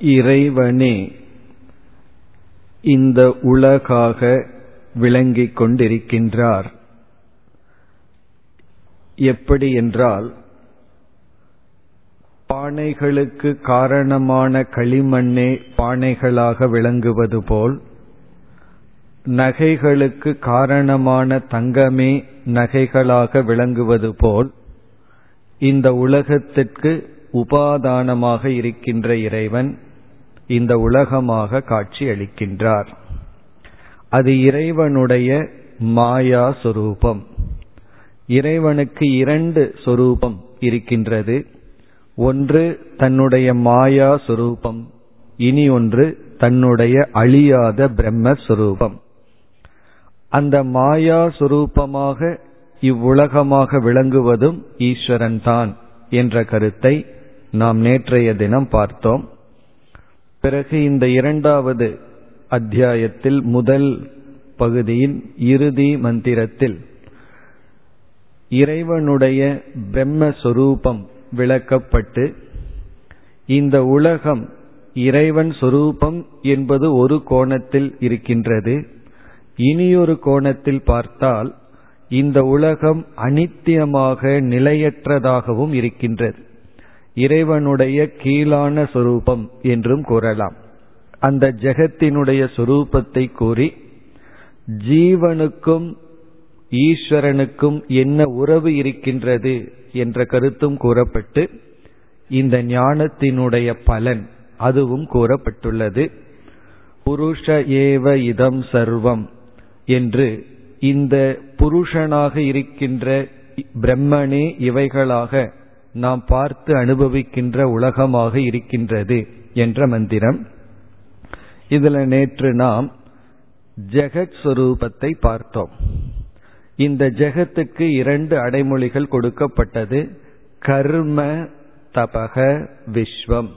இறைவனே இந்த உலகாக விளங்கிக் கொண்டிருக்கின்றார். எப்படி என்றால் பானைகளுக்கு காரணமான களிமண்ணே பானைகளாக விளங்குவது போல் நகைகளுக்கு காரணமான தங்கமே நகைகளாக விளங்குவது போல் இந்த உலகத்திற்கு உபாதானமாக இருக்கின்ற இறைவன் இந்த உலகமாக காட்சி அளிக்கின்றார் அது இறைவனுடைய மாயா சொரூபம். இறைவனுக்கு இரண்டு சொரூபம் இருக்கின்றது. ஒன்று தன்னுடைய மாயா சொரூபம் இனி ஒன்று தன்னுடைய அழியாத பிரம்மஸ்வரூபம் அந்த மாயா சுரூபமாக இவ்வுலகமாக விளங்குவதும் ஈஸ்வரன் தான் என்ற கருத்தை நாம் நேற்றைய தினம் பார்த்தோம். பிறகு இந்த இரண்டாவது அத்தியாயத்தில் முதல் பகுதியின் இறுதி மந்திரத்தில் இறைவனுடைய பிரம்மஸ்வரூபம் விளக்கப்பட்டு இந்த உலகம் இறைவன் சொரூபம் என்பது ஒரு கோணத்தில் இருக்கின்றது. இனியொரு கோணத்தில் பார்த்தால் இந்த உலகம் அனித்தியமாக நிலையற்றதாகவும் இருக்கின்றது. இறைவனுடைய கீழான சொரூபம் என்றும் கூறலாம். அந்த ஜெகத்தினுடைய சொரூபத்தை கூறி ஜீவனுக்கும் ஈஸ்வரனுக்கும் என்ன உறவு இருக்கின்றது? என்ற கருத்தும் கூறப்பட்டு இந்த ஞானத்தினுடைய பலன் அதுவும் கூறப்பட்டுள்ளது. புருஷ ஏவ இதம் சர்வம் என்று இந்த புருஷனாக இருக்கின்ற பிரம்மனே இவைகளாக நாம் பார்த்து அனுபவிக்கின்ற உலகமாக இருக்கின்றது என்ற மந்திரம். இதுல நேற்று நாம் ஜெகத் சுரூபத்தை பார்த்தோம். இந்த ஜெகத்துக்கு இரண்டு அடைமொழிகள் கொடுக்கப்பட்டது. கர்ம தபக விஸ்வம்.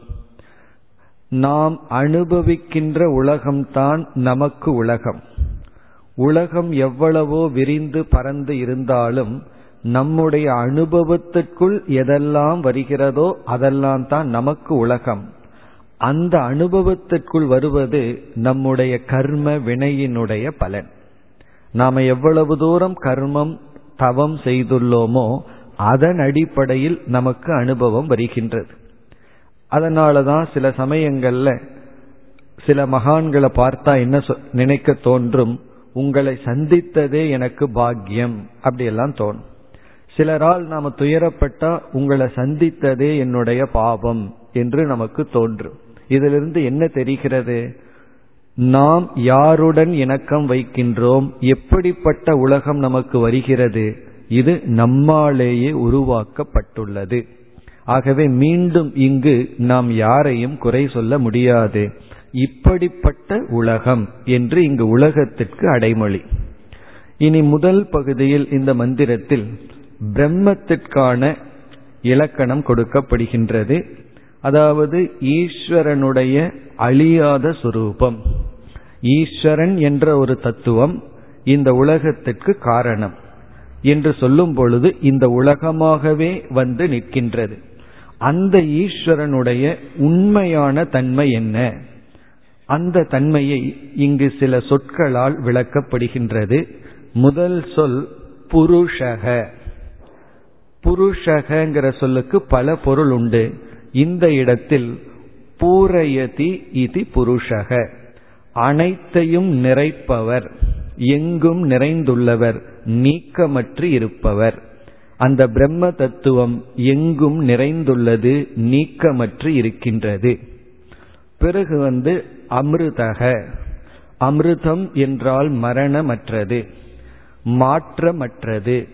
நாம் அனுபவிக்கின்ற உலகம்தான் நமக்கு உலகம். உலகம் எவ்வளவோ விரிந்து பறந்து இருந்தாலும் நம்முடைய அனுபவத்திற்குள் எதெல்லாம் வருகிறதோ அதெல்லாம் தான் நமக்கு உலகம். அந்த அனுபவத்திற்குள் வருவது நம்முடைய கர்ம வினையினுடைய பலன். நாம எவ்வளவு தூரம் கர்மம் தவம் செய்துள்ளோமோ அதன் அடிப்படையில் நமக்கு அனுபவம் வருகின்றது. அதனாலதான் சில சமயங்கள்ல சில மகான்களை பார்த்தா என்ன நினைக்க தோன்றும் உங்களை சந்தித்ததே எனக்கு பாக்கியம் அப்படியெல்லாம் தோணும். சிலரால் நாம துயரப்பட்டா உங்களை சந்தித்ததே என்னுடைய பாவம் என்று நமக்கு தோன்றும். இதிலிருந்து என்ன தெரிகிறது? நாம் யாருடன் இணக்கம் வைக்கின்றோம்? எப்படிப்பட்ட உலகம் நமக்கு வருகிறது? இது நம்மாலேயே உருவாக்கப்பட்டுள்ளது. ஆகவே மீண்டும் இங்கு நாம் யாரையும் குறை சொல்ல முடியாது. இப்படிப்பட்ட உலகம் என்று இங்கு உலகத்திற்கு அடைமொழி. இனி முதல் பகுதியில் இந்த மந்திரத்தில் பிரம்மத்திற்கான இலக்கணம் கொடுக்கப்படுகின்றது. அதாவது ஈஸ்வரனுடைய அழியாத சுரூபம். ஈஸ்வரன் என்ற ஒரு தத்துவம் இந்த உலகத்திற்கு காரணம் என்று சொல்லும் பொழுது இந்த உலகமாகவே வந்து நிற்கின்றது. அந்த ஈஸ்வரனுடைய உண்மையான தன்மை என்ன? அந்த தன்மையை இங்கு சில சொற்களால் விளக்கப்படுகின்றது. முதல் சொல் புருஷக. புருஷகங்கிற சொல்லுக்கு பல பொருள் உண்டு. இந்த இடத்தில் பூரயதி இது புருஷக. அனைத்தையும் நிறைப்பவர் எங்கும் நிறைந்துள்ளவர் நீக்கமற்று இருப்பவர். அந்த பிரம்ம தத்துவம் எங்கும் நிறைந்துள்ளது நீக்கமற்று இருக்கின்றது. பிறகு வந்து அமிர்தக. அமிர்தம் என்றால் மரணமற்றது மாற்றமற்றது.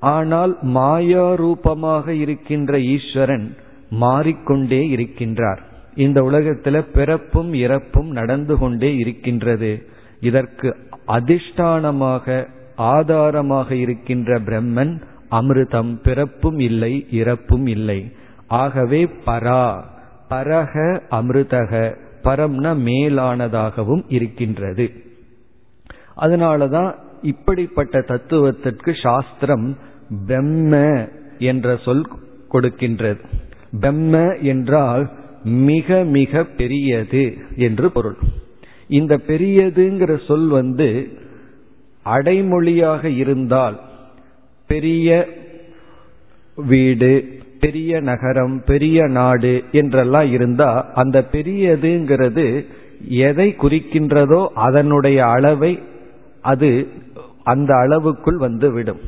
ஆனால் மாயா ரூபமாக இருக்கின்ற ஈஸ்வரன் மாறிக்கொண்டே இருக்கின்றார். இந்த உலகத்துல பிறப்பும் இறப்பும் நடந்து கொண்டே இருக்கின்றது. இதற்கு அதிஷ்டானமாக ஆதாரமாக இருக்கின்ற பிரம்மன் அமிர்தம் பிறப்பும் இல்லை இறப்பும் இல்லை. ஆகவே பரா பரக அமிர்தக பரம்ன மேலானதாகவும் இருக்கின்றது. அதனாலதான் இப்படிப்பட்ட தத்துவத்திற்கு சாஸ்திரம் பிரம்ம என்ற சொல் கொடுக்கின்றது. பிரம்ம என்றால் மிக மிக பெரியது என்று பொருள். இந்த பெரியதுங்கிற சொல் வந்து அடைமொழியாக இருந்தால் பெரிய வீடு பெரிய நகரம் பெரிய நாடு என்றெல்லாம் இருந்தா அந்த பெரியதுங்கிறது எதை குறிக்கின்றதோ அதனுடைய அளவை அது அந்த அளவுக்குள் வந்துவிடும்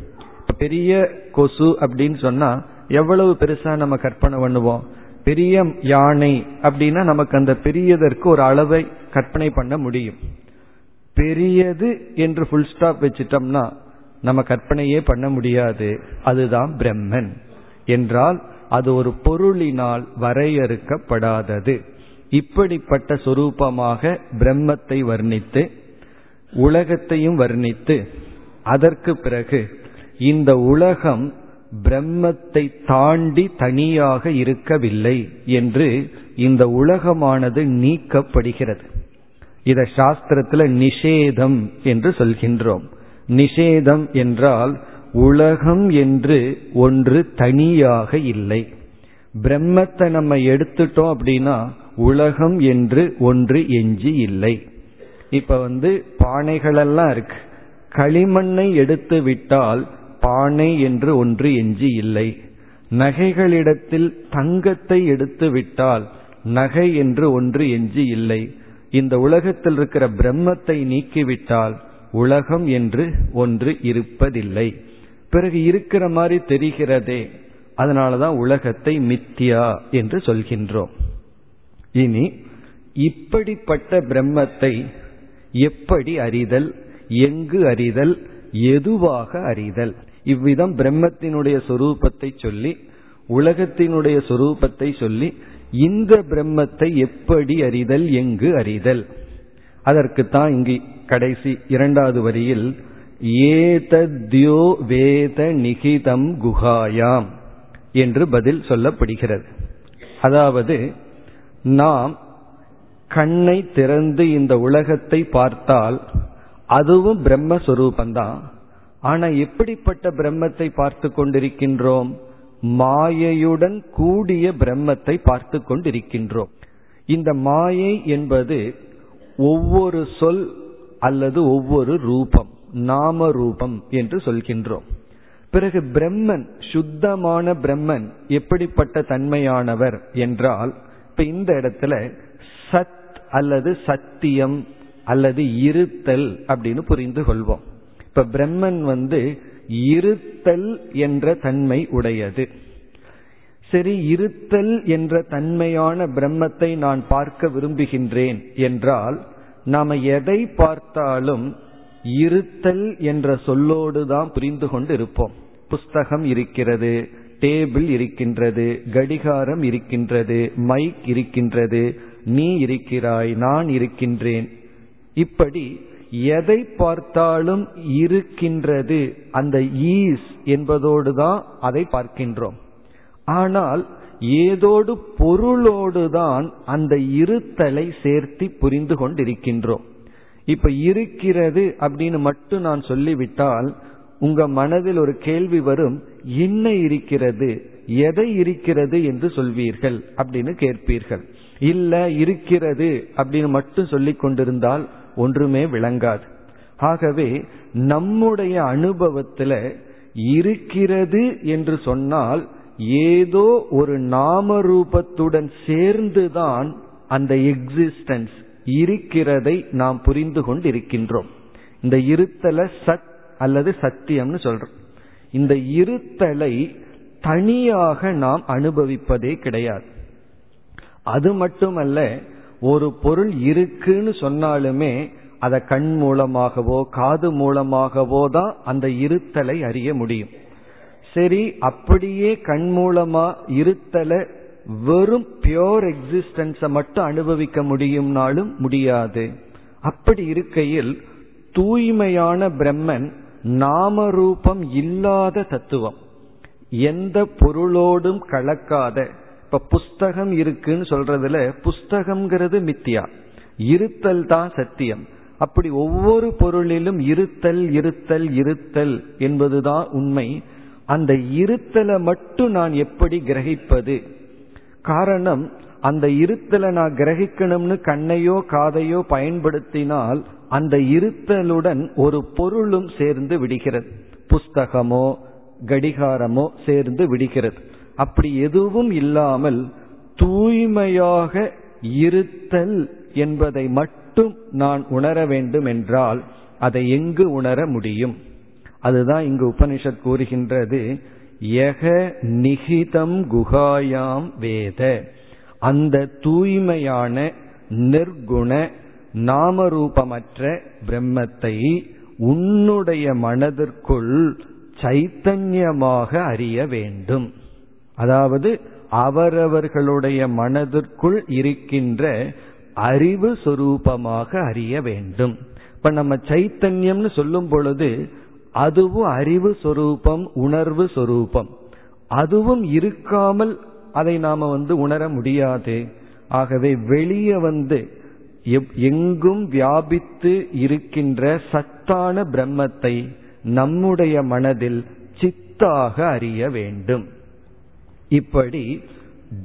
பெரிய கொசு அப்படின்னு சொன்னா எவ்வளவு பெருசா நம்ம கற்பனை பண்ணுவோம்? பெரிய யானை அப்படின்னா நமக்கு அந்த பெரியதற்கு ஒரு அளவை கற்பனை பண்ண முடியும். பெரியது என்று ஃபுல் ஸ்டாப் வச்சிட்டோம்னா நம்ம கற்பனையே பண்ண முடியாது. அதுதான் பிரம்மன். என்றால் அது ஒரு பொருளினால் வரையறுக்கப்படாதது. இப்படிப்பட்ட சொரூபமாக பிரம்மத்தை வர்ணித்து உலகத்தையும் வர்ணித்து அதற்கு பிறகு இந்த உலகம் பிரம்மத்தை தாண்டி தனியாக இருக்கவில்லை என்று இந்த உலகமானது நீக்கப்படுகிறது. இத சாஸ்திரத்துல நிஷேதம் என்று சொல்கின்றோம். நிஷேதம் என்றால் உலகம் என்று ஒன்று தனியாக இல்லை. பிரம்மத்தை நம்ம எடுத்துட்டோம் அப்படின்னா உலகம் என்று ஒன்று எஞ்சி இல்லை. இப்ப வந்து பானைகளெல்லாம் இருக்கு. களிமண்ணை எடுத்து விட்டால் பானை என்று ஒன்று எஞ்சி இல்லை. நகைகளிடத்தில் தங்கத்தை எடுத்து விட்டால் நகை என்று ஒன்று எஞ்சி இல்லை. இந்த உலகத்தில் இருக்கிற பிரம்மத்தை நீக்கிவிட்டால் உலகம் என்று ஒன்று இருப்பதில்லை. பிறகு இருக்கிற மாதிரி தெரிகிறதே அதனாலதான் உலகத்தை மித்தியா என்று சொல்கின்றோம். இனி இப்படிப்பட்ட பிரம்மத்தை எப்படி அறிதல் எங்கு அறிதல் எதுவாக அறிதல்? இவ்விதம் பிரம்மத்தினுடைய சொரூபத்தை சொல்லி உலகத்தினுடைய சொரூபத்தை சொல்லி இந்த பிரம்மத்தை எப்படி அறிதல் எங்கு அறிதல்? அதற்குத்தான் இங்கு கடைசி இரண்டாவது வரியில் ஏதத்யோ வேத நிகிதம் குகாயாம் என்று பதில் சொல்லப்படுகிறது. அதாவது நாம் கண்ணை திறந்து இந்த உலகத்தை பார்த்தால் அதுவும் பிரம்மஸ்வரூபந்தான் ஆனா எப்படிப்பட்ட பிரம்மத்தை பார்த்து கொண்டிருக்கின்றோம்? மாயையுடன் கூடிய பிரம்மத்தை பார்த்து கொண்டிருக்கின்றோம். இந்த மாயை என்பது ஒவ்வொரு சொல் அல்லது ஒவ்வொரு ரூபம் நாம ரூபம் என்று சொல்கின்றோம். பிறகு பிரம்மன் சுத்தமான பிரம்மன் எப்படிப்பட்ட தன்மையானவர் என்றால் இப்ப இந்த இடத்துல சத் அல்லது சத்தியம் அல்லது இருத்தல் அப்படின்னு புரிந்து கொள்வோம். இப்ப பிரம்மன் வந்து இருத்தல் என்ற தன்மை உடையது. சரி இருத்தல் என்ற தன்மையான பிரம்மத்தை நான் பார்க்க விரும்புகின்றேன் என்றால் நாம எதை பார்த்தாலும் இருத்தல் என்ற சொல்லோடு தான் புரிந்து கொண்டு இருப்போம். புஸ்தகம் இருக்கிறது டேபிள் இருக்கின்றது கடிகாரம் இருக்கின்றது மைக் இருக்கின்றது நீ இருக்கிறாய் நான் இருக்கின்றேன். இப்படி எதை பார்த்தாலும் இருக்கின்றது. அந்த ஈஸ் என்பதோடு தான் அதை பார்க்கின்றோம். ஆனால் ஏதோடு பொருளோடுதான் அந்த இருத்தலை சேர்த்து புரிந்து கொண்டிருக்கின்றோம். இப்ப இருக்கிறது அப்படின்னு மட்டும் நான் சொல்லிவிட்டால் உங்க மனதில் ஒரு கேள்வி வரும் என்ன இருக்கிறது? எதை இருக்கிறது என்று சொல்வீர்கள் அப்படின்னு கேட்பீர்கள். இல்ல இருக்கிறது அப்படின்னு மட்டும் சொல்லிக் கொண்டிருந்தால் ஒன்றுமே விளங்காது. ஆகவே நம்முடைய அனுபவத்துல இருக்கிறது என்று சொன்னால் ஏதோ ஒரு நாம ரூபத்துடன் சேர்ந்துதான் அந்த எக்ஸிஸ்டன்ஸ் இருக்கிறதை நாம் புரிந்து கொண்டு இருக்கின்றோம் இந்த இருத்தலை சத் அல்லது சத்தியம்னு சொல்றோம். இந்த இருத்தலை தனியாக நாம் அனுபவிப்பதே கிடையாது. அது மட்டுமல்ல ஒரு பொருள் இருக்குன்னு சொன்னாலுமே அதை கண் மூலமாகவோ காது மூலமாகவோ தான் அந்த இருத்தலை அறிய முடியும். சரி அப்படியே கண் மூலமா இருத்தலை வெறும் பியோர் எக்ஸிஸ்டன்ஸை மட்டும் அனுபவிக்க முடியும்னாலும் முடியாது. அப்படி இருக்கையில் தூய்மையான பிரம்மன் நாம ரூபம் இல்லாத தத்துவம். எந்த பொருளோடும் கலக்காத இப்ப புஸ்தகம் இருக்குன்னு சொல்றதுல புஸ்தகம்ங்கிறது மித்தியா. இருத்தல் தான் சத்தியம். அப்படி ஒவ்வொரு பொருளிலும் இருத்தல் இருத்தல் இருத்தல் என்பதுதான் உண்மை. அந்த இருத்தலை மட்டும் நான் எப்படி கிரகிப்பது? காரணம் அந்த இருத்தலை நான் கிரகிக்கணும்னு கண்ணையோ காதையோ பயன்படுத்தினால் அந்த இருத்தலுடன் ஒரு பொருளும் சேர்ந்து விடுகிறது. புஸ்தகமோ கடிகாரமோ சேர்ந்து விடுகிறது. அப்படி எதுவும் இல்லாமல் தூய்மையாக இருத்தல் என்பதை மட்டும் நான் உணர வேண்டும் என்றால் அதை எங்கு உணர முடியும்? அதுதான் இங்கு உபனிஷத் கூறுகின்றது. யக நிகிதம் குகாயாம் வேத. அந்த தூய்மையான நிர்குண நாமரூபமற்ற பிரம்மத்தை உன்னுடைய மனதிற்குள் சைத்தன்யமாக அறிய வேண்டும். அதாவது அவரவர்களுடைய மனதிற்குள் இருக்கின்ற அறிவு சொரூபமாக அறிய வேண்டும். இப்ப நம்ம சைத்தன்யம்னு சொல்லும் பொழுது அதுவும் அறிவு சொரூபம் உணர்வு சொரூபம். அதுவும் இருக்காமல் அதை நாம வந்து உணர முடியாது. ஆகவே வெளியே வந்து எங்கும் வியாபித்து இருக்கின்ற சத்தான பிரம்மத்தை நம்முடைய மனதில் சித்தாக அறிய வேண்டும். இப்படி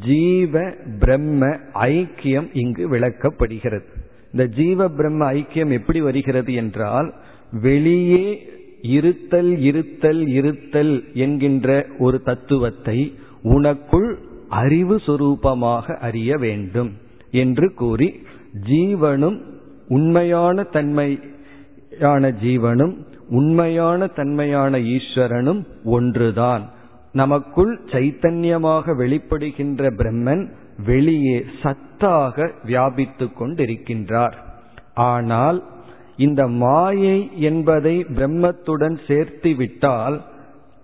ஜீவ பிரம்ம ஐக்கியம் இங்கு விளக்கப்படுகிறது. இந்த ஜீவ பிரம்ம ஐக்கியம் எப்படி வருகிறது என்றால் வெளியே இருத்தல் இருத்தல் இருத்தல் என்கின்ற ஒரு தத்துவத்தை உனக்குள் அறிவு சுரூபமாக அறிய வேண்டும் என்று கூறி ஜீவனும் உண்மையான தன்மையான ஜீவனும் உண்மையான தன்மையான ஈஸ்வரனும் ஒன்றுதான். நமக்குள் சைத்தன்யமாக வெளிப்படுகின்ற பிரம்மன் வெளியே சத்தாக வியாபித்து கொண்டிருக்கின்றார். ஆனால் இந்த மாயை என்பதை பிரம்மத்துடன் சேர்த்து விட்டால்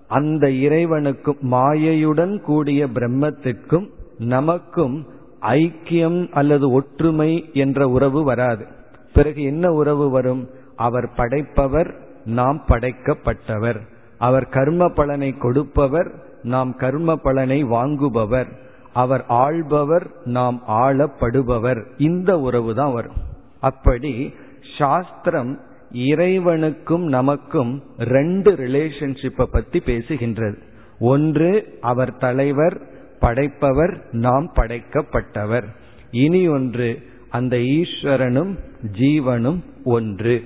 அந்த இறைவனுக்கும் மாயையுடன் கூடிய பிரம்மத்திற்கும் நமக்கும் ஐக்கியம் அல்லது ஒற்றுமை என்ற உறவு வராது. பிறகு என்ன உறவு வரும்? அவர் படைப்பவர் நாம் படைக்கப்பட்டவர். அவர் கர்ம பலனை கொடுப்பவர் நாம் கர்ம பலனை வாங்குபவர். அவர் ஆள்பவர் நாம் ஆளப்படுபவர். இந்த உறவு தான் வரும். அப்படி சாஸ்திரம் இறைவனுக்கும் நமக்கும் ரெண்டு ரிலேஷன்ஷிப்பை பத்தி பேசுகின்றது. ஒன்று அவர் தலைவர் படைப்பவர் நாம் படைக்கப்பட்டவர். இனி ஒன்று அந்த ஈஸ்வரனும் ஜீவனும் ஒன்று.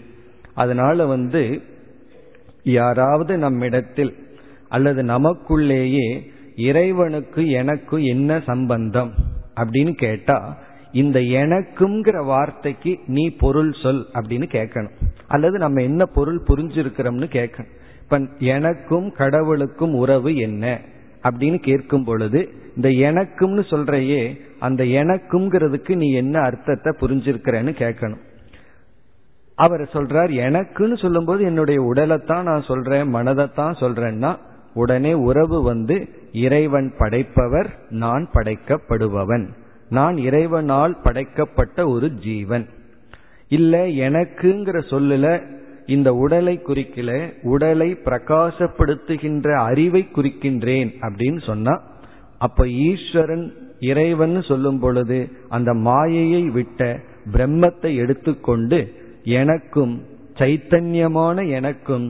அதனால வந்து யாராவது நம்மிடத்தில் அல்லது நமக்குள்ளேயே இறைவனுக்கு எனக்கு என்ன சம்பந்தம் அப்படின்னு கேட்டா இந்த எனக்குங்கிற வார்த்தைக்கு நீ பொருள் சொல் அப்படின்னு கேட்கணும். அல்லது நம்ம என்ன பொருள் புரிஞ்சிருக்கிறோம்னு கேட்கணும். இப்ப எனக்கும் கடவுளுக்கும் உறவு என்ன அப்படின்னு கேட்கும் பொழுது இந்த எனக்கும்னு சொல்றையே அந்த எனக்குங்கிறதுக்கு நீ என்ன அர்த்தத்தை புரிஞ்சிருக்கிறன்னு கேட்கணும். அவர் சொல்றார் எனக்குன்னு சொல்லும்போது என்னுடைய உடலைத்தான் நான் சொல்றேன் மனதைத்தான் சொல்றேன்னா உடனே உறவு வந்து இறைவன் படைப்பவர் நான் படைக்கப்படுபவன். நான் இறைவனால் படைக்கப்பட்ட ஒரு ஜீவன். இல்ல எனக்குங்கிற சொல்லுல இந்த உடலை குறிக்கல உடலை பிரகாசப்படுத்துகின்ற அறிவை குறிக்கின்றேன் அப்படின்னு சொன்னா அப்ப ஈஸ்வரன் இறைவன் சொல்லும் பொழுது அந்த மாயையை விட்ட பிரம்மத்தை எடுத்துக்கொண்டு எனக்கும் சைத்தன்யமான எனக்கும்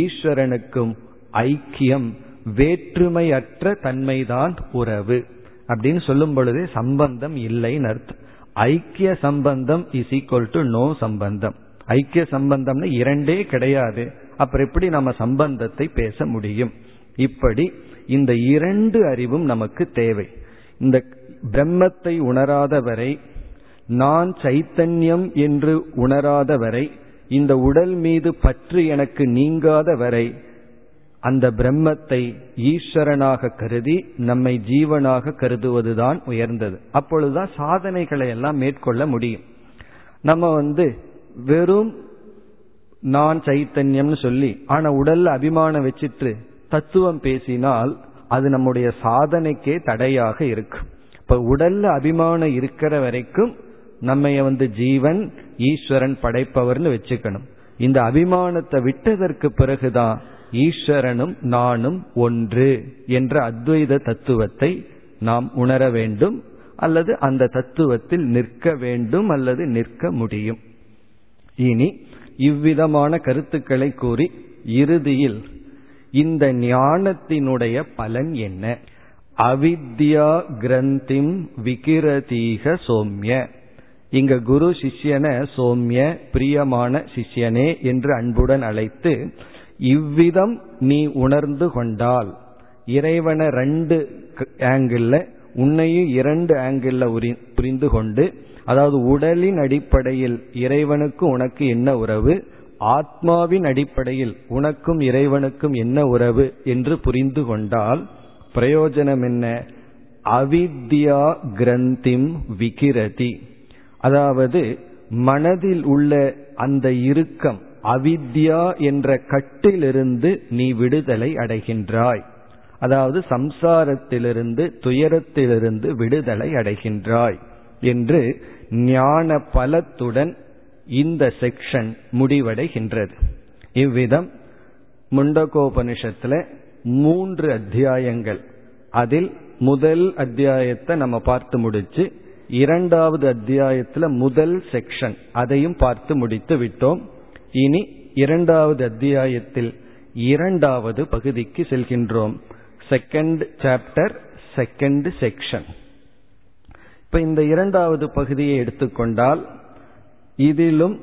ஈஸ்வரனுக்கும் ஐக்கியம் வேற்றுமையற்ற தன்மைதான் உறவு. அப்படின்னு சொல்லும் பொழுது சம்பந்தம் இல்லைன்னு அர்த்தம். ஐக்கிய சம்பந்தம் இஸ் ஈக்வல் டு நோ சம்பந்தம். ஐக்கிய சம்பந்தம்னு இரண்டே கிடையாது. அப்புறம் எப்படி நம்ம சம்பந்தத்தை பேச முடியும்? இப்படி இந்த இரண்டு அறிவும் நமக்கு தேவை. இந்த பிரம்மத்தை உணராத வரை நான் சைத்தன்யம் என்று உணராத வரை இந்த உடல் மீது பற்று எனக்கு நீங்காத வரை அந்த பிரம்மத்தை ஈஸ்வரனாக கருதி நம்மை ஜீவனாக கருதுவதுதான் உயர்ந்தது. அப்பொழுதுதான் சாதனைகளை எல்லாம் மேற்கொள்ள முடியும். நம்ம வந்து வெறும் நான் சைத்தன்யம்னு சொல்லி ஆனா உடல்ல அபிமானம் வச்சிட்டு தத்துவம் பேசினால் அது நம்முடைய சாதனைக்கே தடையாக இருக்கும். இப்ப உடல்ல அபிமானம் இருக்கிற வரைக்கும் நம்ம வந்து ஜீவன் ஈஸ்வரன் படைப்பவர்னு வச்சுக்கணும். இந்த அபிமானத்தை விட்டதற்கு பிறகுதான் ஈஸ்வரனும் நானும் ஒன்று என்ற அத்வைத தத்துவத்தை நாம் உணர வேண்டும் அல்லது அந்த தத்துவத்தில் நிற்க வேண்டும் அல்லது நிற்க முடியும். இனி இவ்விதமான கருத்துக்களை கூறி இறுதியில் இந்த ஞானத்தினுடைய பலன் என்ன? அவித்யா கிரந்திம் விகிரதீக சோம்ய. இங்க குரு சிஷ்யன சோம்ய பிரியமான சிஷ்யனே என்று அன்புடன் அழைத்து இவ்விதம் நீ உணர்ந்து கொண்டால் இறைவனை ரெண்டு ஆங்கிள் உன்னையும் இரண்டு ஆங்கிள் புரிந்து கொண்டு அதாவது உடலின் அடிப்படையில் இறைவனுக்கு உனக்கு என்ன உறவு ஆத்மாவின் அடிப்படையில் உனக்கும் இறைவனுக்கும் என்ன உறவு என்று புரிந்து கொண்டால் பிரயோஜனம் என்ன? அவித்யா கிரந்திம் விகிரதி. அதாவது மனதில் உள்ள அந்த இறுக்கம் அவித்யா என்ற கட்டிலிருந்து நீ விடுதலை அடைகின்றாய். அதாவது சம்சாரத்திலிருந்து துயரத்திலிருந்து விடுதலை அடைகின்றாய் என்று ஞான பலத்துடன் இந்த செக்ஷன் முடிவடைகின்றது. இவ்விதம் முண்டகோபனிஷத்துல மூன்று அத்தியாயங்கள். அதில் முதல் அத்தியாயத்தை நம்ம பார்த்து முடிச்சு இரண்டாவது அத்தியாயத்துல முதல் செக்ஷன் அதையும் பார்த்து முடித்து விட்டோம். இனி இரண்டாவது அத்தியாயத்தில் இரண்டாவது பகுதிக்கு செல்கின்றோம். செகண்ட் சாப்டர் செகண்ட் செக்ஷன் இப்ப இந்த இரண்டாவது பகுதியை எடுத்துக்கொண்டால் இதிலும்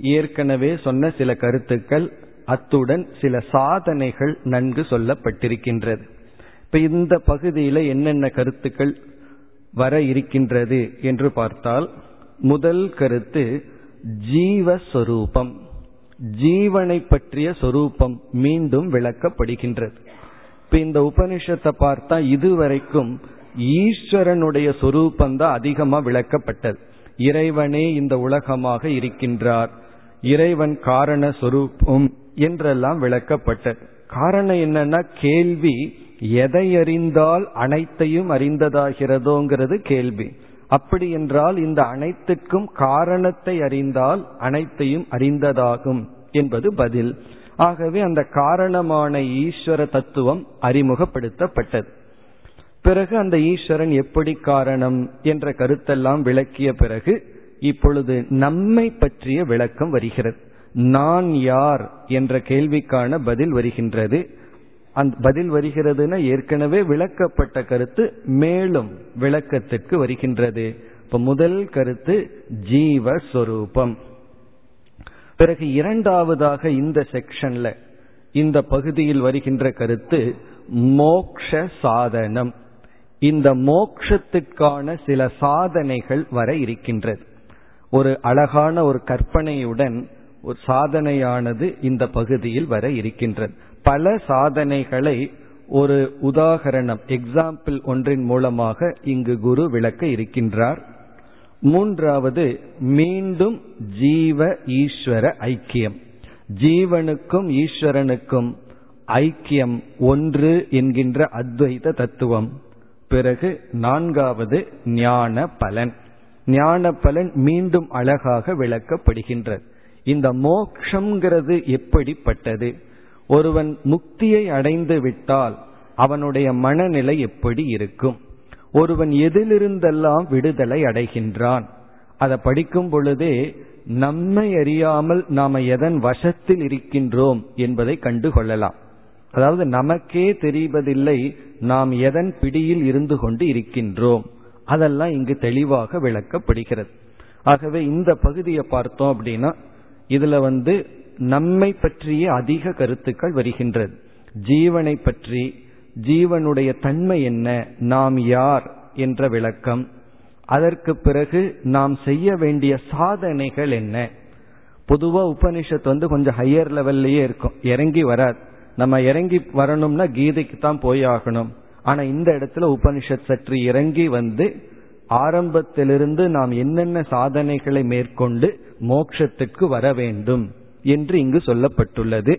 ஏற்கனவே சொன்ன சில கருத்துக்கள் அத்துடன் சில சாதனைகள் நன்கு சொல்லப்பட்டிருக்கின்றது. இப்ப இந்த பகுதியில என்னென்ன கருத்துக்கள் வர இருக்கின்றது என்று பார்த்தால் முதல் கருத்து ஜீவஸ்வரூபம். ஜீவனை பற்றிய சொரூபம் மீண்டும் விளக்கப்படுகின்றது. இப்ப இந்த உபனிஷத்தை பார்த்தா இதுவரைக்கும் ஈஸ்வரனுடைய சொரூபந்தான் அதிகமா விளக்கப்பட்டது. இறைவனே இந்த உலகமாக இருக்கின்றார். இறைவன் காரண சொரூபம் என்றெல்லாம் விளக்கப்பட்டது. காரணம் என்னன்னா கேள்வி எதை அறிந்தால் அனைத்தையும் அறிந்ததாகிறதோங்கிறது கேள்வி. அப்படி என்றால் இந்த அனைத்துக்கும் காரணத்தை அறிந்தால் அனைத்தையும் அறிந்ததாகும். என்பது பதில். ஆகவே அந்த காரணமான ஈஸ்வர தத்துவம் அறிமுகப்படுத்தப்பட்டது. பிறகு அந்த ஈஸ்வரன் எப்படி காரணம் என்ற கருத்தெல்லாம் விளக்கிய பிறகு இப்பொழுது நம்மை பற்றிய விளக்கம் வருகிறது. நான் யார் என்ற கேள்விக்கான பதில் வருகின்றது. அந்த பதில் வருகிறதுனா ஏற்கனவே விளக்கப்பட்ட கருத்து மேலும் விளக்கத்திற்கு வருகின்றது. இப்ப முதல் கருத்து ஜீவஸ்வரூபம் பிறகு இரண்டாவதாக இந்த செக்ஷன்ல இந்த பகுதியில் வருகின்ற கருத்து மோக்ஷ சாதனம். இந்த மோக்ஷத்துக்கான சில சாதனைகள் வர இருக்கின்றது. ஒரு அழகான ஒரு கற்பனையுடன் ஒரு சாதனையானது இந்த பகுதியில் வர இருக்கின்றது. பல சாதனைகளை ஒரு உதாகரணம் எக்ஸாம்பிள் ஒன்றின் மூலமாக இங்கு குரு விளக்க இருக்கின்றார். மூன்றாவது மீண்டும் ஜீவ ஈஸ்வர ஐக்கியம். ஜீவனுக்கும் ஈஸ்வரனுக்கும் ஐக்கியம் ஒன்று என்கின்ற அத்வைத தத்துவம். பிறகு நான்காவது ஞான பலன். ஞான பலன் மீண்டும் அழகாக விளக்கப்படுகின்றது. இந்த மோக்ஷங்கிறது எப்படிப்பட்டது? ஒருவன் முக்தியை அடைந்து விட்டால் அவனுடைய மனநிலை எப்படி இருக்கும்? ஒருவன் எதிலிருந்தெல்லாம் விடுதலை அடைகின்றான். அதை படிக்கும் பொழுதே நம்மை அறியாமல் நாம எதன் வசத்தில் இருக்கின்றோம் என்பதை கண்டு கொள்ளலாம் அதாவது நமக்கே தெரிவதில்லை நாம் எதன் பிடியில் இருந்து கொண்டு இருக்கின்றோம். அதெல்லாம் இங்கு தெளிவாக விளக்கப்படுகிறது. ஆகவே இந்த பகுதியை பார்த்தோம் அப்படின்னா இதுல வந்து நம்மை பற்றிய அதிக கருத்துக்கள் வருகின்றது. ஜீவனை பற்றி ஜீவனுடைய தன்மை என்ன? நாம் யார்? என்ற விளக்கம். அதற்கு பிறகு நாம் செய்ய வேண்டிய சாதனைகள் என்ன? பொதுவா உபனிஷத் வந்து கொஞ்சம் ஹையர் லெவல்லயே இருக்கும். இறங்கி வராது. நம்ம இறங்கி வரணும்னா கீதைக்கு தான் போய் ஆகணும். ஆனா இந்த இடத்துல உபனிஷத் சற்று இறங்கி வந்து ஆரம்பத்திலிருந்து நாம் என்னென்ன சாதனைகளை மேற்கொண்டு மோட்சத்துக்கு வர வேண்டும் என்று இங்கு சொல்லப்பட்டுள்ளது.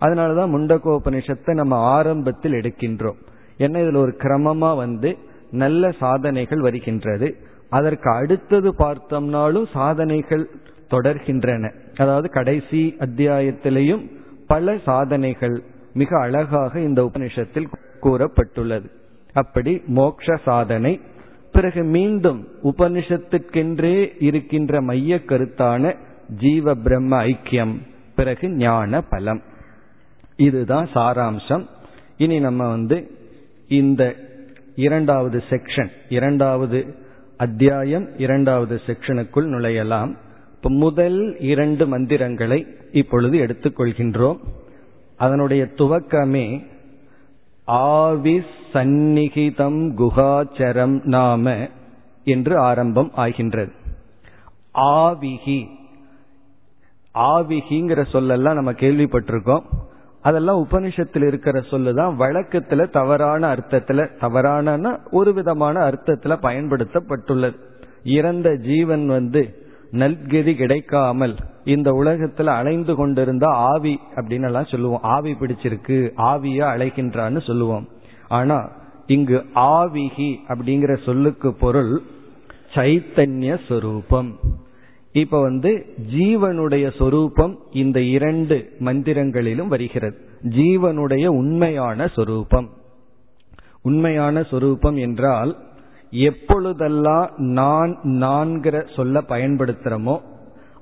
அதனாலதான் முண்டகோபனிஷத்தை நம்ம ஆரம்பத்தில் எடுக்கின்றோம். ஏன்னா இதுல ஒரு கிரமமா வந்து நல்ல சாதனைகள் வருகின்றது. அதற்கு அடுத்தது பார்த்தோம்னாலும் சாதனைகள் தொடர்கின்றன. அதாவது கடைசி அத்தியாயத்திலையும் பல சாதனைகள் மிக அழகாக இந்த உபனிஷத்தில் கூறப்பட்டுள்ளது. அப்படி மோக்ஷ சாதனை பிறகு மீண்டும் உபனிஷத்துக்கென்றே இருக்கின்ற மைய கருத்தான ஜீவ பிரம்ம ஐக்கியம் பிறகு ஞான பலம். இதுதான் சாராம்சம். இனி நம்ம வந்து இந்த இரண்டாவது செக்ஷன் இரண்டாவது அத்தியாயம் இரண்டாவது செக்ஷனுக்குள் நுழையலாம். இப்ப முதல் இரண்டு மந்திரங்களை இப்பொழுது எடுத்துக்கொள்கின்றோம். அதனுடைய துவக்கமே ஆவி சந்நிகிதம் குகாச்சரம் நாம என்று ஆரம்பம் ஆகின்றது. ஆவிகி. ஆவிகிங்கிற சொல்லெல்லாம் நம்ம கேள்விப்பட்டிருக்கோம். அதெல்லாம் உபனிஷத்தில் இருக்கிற சொல்லுதான் வழக்கத்துல தவறான அர்த்தத்துல தவறான ஒரு விதமான அர்த்தத்துல பயன்படுத்தப்பட்டுள்ளது. இறந்த ஜீவன் வந்து நல்கதி கிடைக்காமல் இந்த உலகத்துல அலைந்து கொண்டிருந்த ஆவி அப்படின்னு எல்லாம் சொல்லுவோம். ஆவி பிடிச்சிருக்கு ஆவியா அழைக்கின்றான்னு சொல்லுவோம். ஆனா இங்கு ஆவிகி அப்படிங்கிற சொல்லுக்கு பொருள் சைத்தன்ய சொரூபம். இப்ப வந்து ஜீவனுடைய சொரூபம் இந்த இரண்டு மந்திரங்களிலும் வருகிறது. ஜீவனுடைய உண்மையான சொரூபம். உண்மையான சொரூபம் என்றால் எப்பொழுதெல்லாம் நான் நான்கிற சொல்ல பயன்படுத்துறோமோ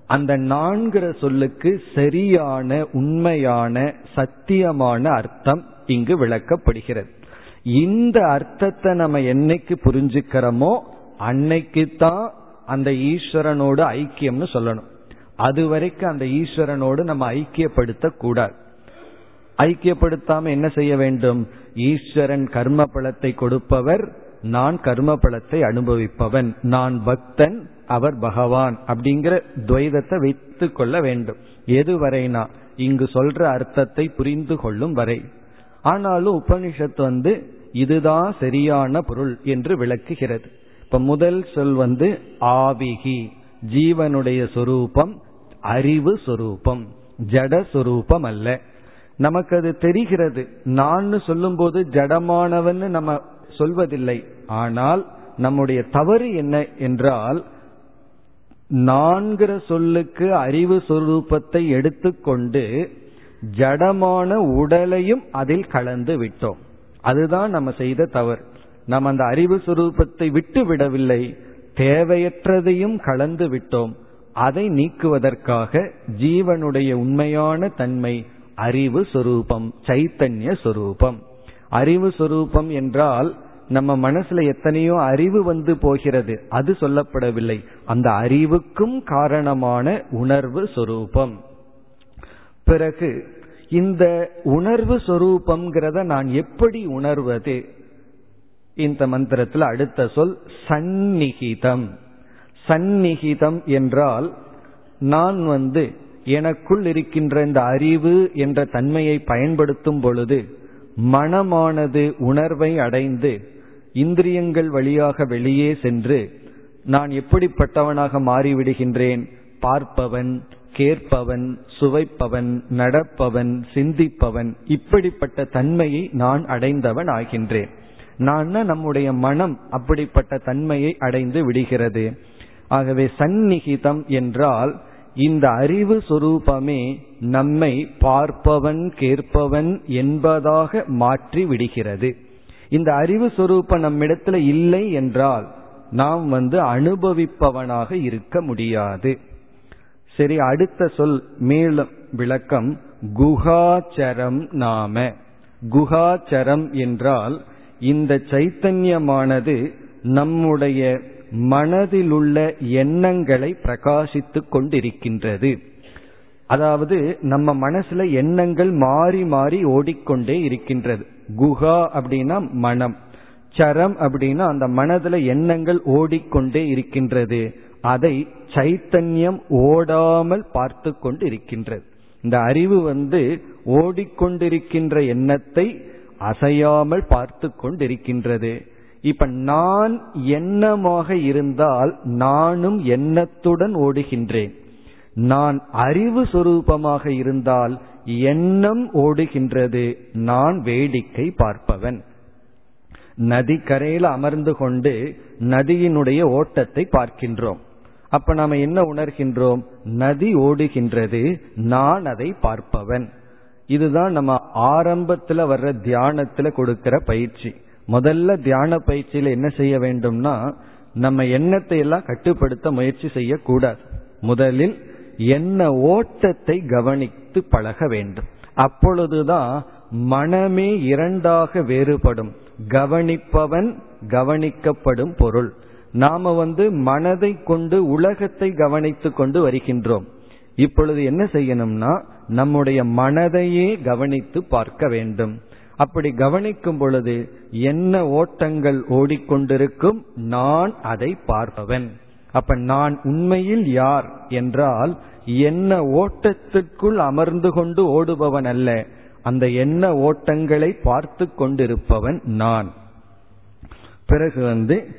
அந்த நான்கிற சொல்லுக்கு சரியான உண்மையான சத்தியமான அர்த்தம் இங்கு விளக்கப்படுகிறது. இந்த அர்த்தத்தை நம்ம என்னைக்கு புரிஞ்சுக்கிறோமோ அன்னைக்கு தான் அந்த ஈஸ்வரனோடு ஐக்கியம்னு சொல்லணும். அது வரைக்கும் அந்த ஈஸ்வரனோடு நம்ம ஐக்கியப்படுத்த கூடாது ஐக்கியப்படுத்தாம என்ன செய்ய வேண்டும்? ஈஸ்வரன் கர்ம பலத்தை கொடுப்பவர் நான் கர்ம பலத்தை அனுபவிப்பவன். நான் பக்தன் அவர் பகவான் அப்படிங்கிற துவைதத்தை வைத்து கொள்ள வேண்டும். எது வரைனா இங்கு சொல்ற அர்த்தத்தை புரிந்து கொள்ளும் வரை. ஆனாலும் உபனிஷத்து வந்து இதுதான் சரியான பொருள் என்று விளக்குகிறது. இப்ப முதல் சொல் வந்து ஆவிகி. ஜீவனுடைய சொரூபம் அறிவு சொரூபம். ஜட சொரூபம் அல்ல நமக்கு அது தெரிகிறது. நான் சொல்லும் போது ஜடமானவன் நம்ம சொல்வதில்லை. ஆனால் நம்முடைய தவறு என்ன என்றால் நான்கிற சொல்லுக்கு அறிவு சொரூபத்தை எடுத்துக்கொண்டு ஜடமான உடலையும் அதில் கலந்து விட்டோம். அதுதான் நம்ம செய்த தவறு. நாம் அந்த அறிவு சுரூபத்தை விட்டு விடவில்லை. தேவையற்றதையும் கலந்து விட்டோம். அதை நீக்குவதற்காக ஜீவனுடைய உண்மையான தன்மை அறிவு சொரூபம் சைத்தன்ய சொரூபம். அறிவு சொரூபம் என்றால் நம்ம மனசுல எத்தனையோ அறிவு வந்து போகிறது. அது சொல்லப்படவில்லை. அந்த அறிவுக்கும் காரணமான உணர்வு சொரூபம். பிறகு இந்த உணர்வு சொரூபம்ங்கிறத நான் எப்படி உணர்வது? இந்த மந்திரத்தில் அடுத்த சொல் சந்நிகிதம். சந்நிகிதம் என்றால் நான் வந்து எனக்குள் இருக்கின்ற இந்த அறிவு என்ற தன்மையை பயன்படுத்தும் பொழுது மனமானது உணர்வை அடைந்து இந்திரியங்கள் வழியாக வெளியே சென்று நான் எப்படிப்பட்டவனாக மாறிவிடுகின்றேன்? பார்ப்பவன் கேட்பவன் சுவைப்பவன் நடப்பவன் சிந்திப்பவன் இப்படிப்பட்ட தன்மையை நான் அடைந்தவன் ஆகின்றேன். நான் நம்முடைய மனம் அப்படிப்பட்ட தன்மையை அடைந்து விடுகிறது. ஆகவே சந்நிகிதம் என்றால் இந்த அறிவு சுரூபமே நம்மை பார்ப்பவன் கேட்பவன் என்பதாக மாற்றி விடுகிறது. இந்த அறிவு சுரூபம் நம்மிடத்துல இல்லை என்றால் நாம் வந்து அனுபவிப்பவனாக இருக்க முடியாது. சரி அடுத்த சொல் மேலும் விளக்கம் குகாச்சரம் நாம. குகாச்சரம் என்றால் இந்த சைத்தன்யமானது நம்முடைய மனதிலுள்ள எண்ணங்களை பிரகாசித்துக் கொண்டிருக்கின்றது. அதாவது நம்ம மனசுல எண்ணங்கள் மாறி மாறி ஓடிக்கொண்டே இருக்கின்றது. குஹா அப்படின்னா மனம். சரம் அப்படின்னா அந்த மனதுல எண்ணங்கள் ஓடிக்கொண்டே இருக்கின்றது. அதை சைத்தன்யம் ஓடாமல் பார்த்து கொண்டு இருக்கின்றது இந்த அறிவு வந்து ஓடிக்கொண்டிருக்கின்ற எண்ணத்தை அசையாமல் பார்த்து கொண்டிருக்கின்றது. இப்ப நான் எண்ணமாக இருந்தால் நானும் எண்ணத்துடன் ஓடுகின்றேன். நான் அறிவு சொரூபமாக இருந்தால் எண்ணம் ஓடுகின்றது. நான் வேடிக்கை பார்ப்பவன். நதிக்கரையில் அமர்ந்து கொண்டு நதியினுடைய ஓட்டத்தை பார்க்கின்றோம். அப்ப நாம என்ன உணர்கின்றோம்? நதி ஓடுகின்றது. நான் அதை பார்ப்பவன். இதுதான் நம்ம ஆரம்பத்துல வர்ற தியானத்துல கொடுக்கிற பயிற்சி. முதல்ல தியான பயிற்சியில என்ன செய்ய வேண்டும்னா நம்ம எண்ணத்தை எல்லாம் கட்டுப்படுத்த முயற்சி செய்யக்கூடாது. முதலில் என்ன ஓட்டத்தை கவனித்து பழக வேண்டும். அப்பொழுதுதான் மனமே இரண்டாக வேறுபடும். கவனிப்பவன் கவனிக்கப்படும் பொருள். நாம வந்து மனதை கொண்டு உலகத்தை கவனித்து கொண்டு வருகின்றோம். இப்பொழுது என்ன செய்யணும்னா நம்முடைய மனதையே கவனித்து பார்க்க வேண்டும். அப்படி கவனிக்கும் பொழுது என்ன ஓட்டங்கள் ஓடிக்கொண்டிருக்கும் நான் அதை பார்ப்பவன். அப்ப நான் உண்மையில் யார் என்றால் என்ன ஓட்டத்திற்குள் அமர்ந்து கொண்டு ஓடுபவன் அல்ல. அந்த என்ன ஓட்டங்களை பார்த்து கொண்டிருப்பவன் நான். பிறகு வந்து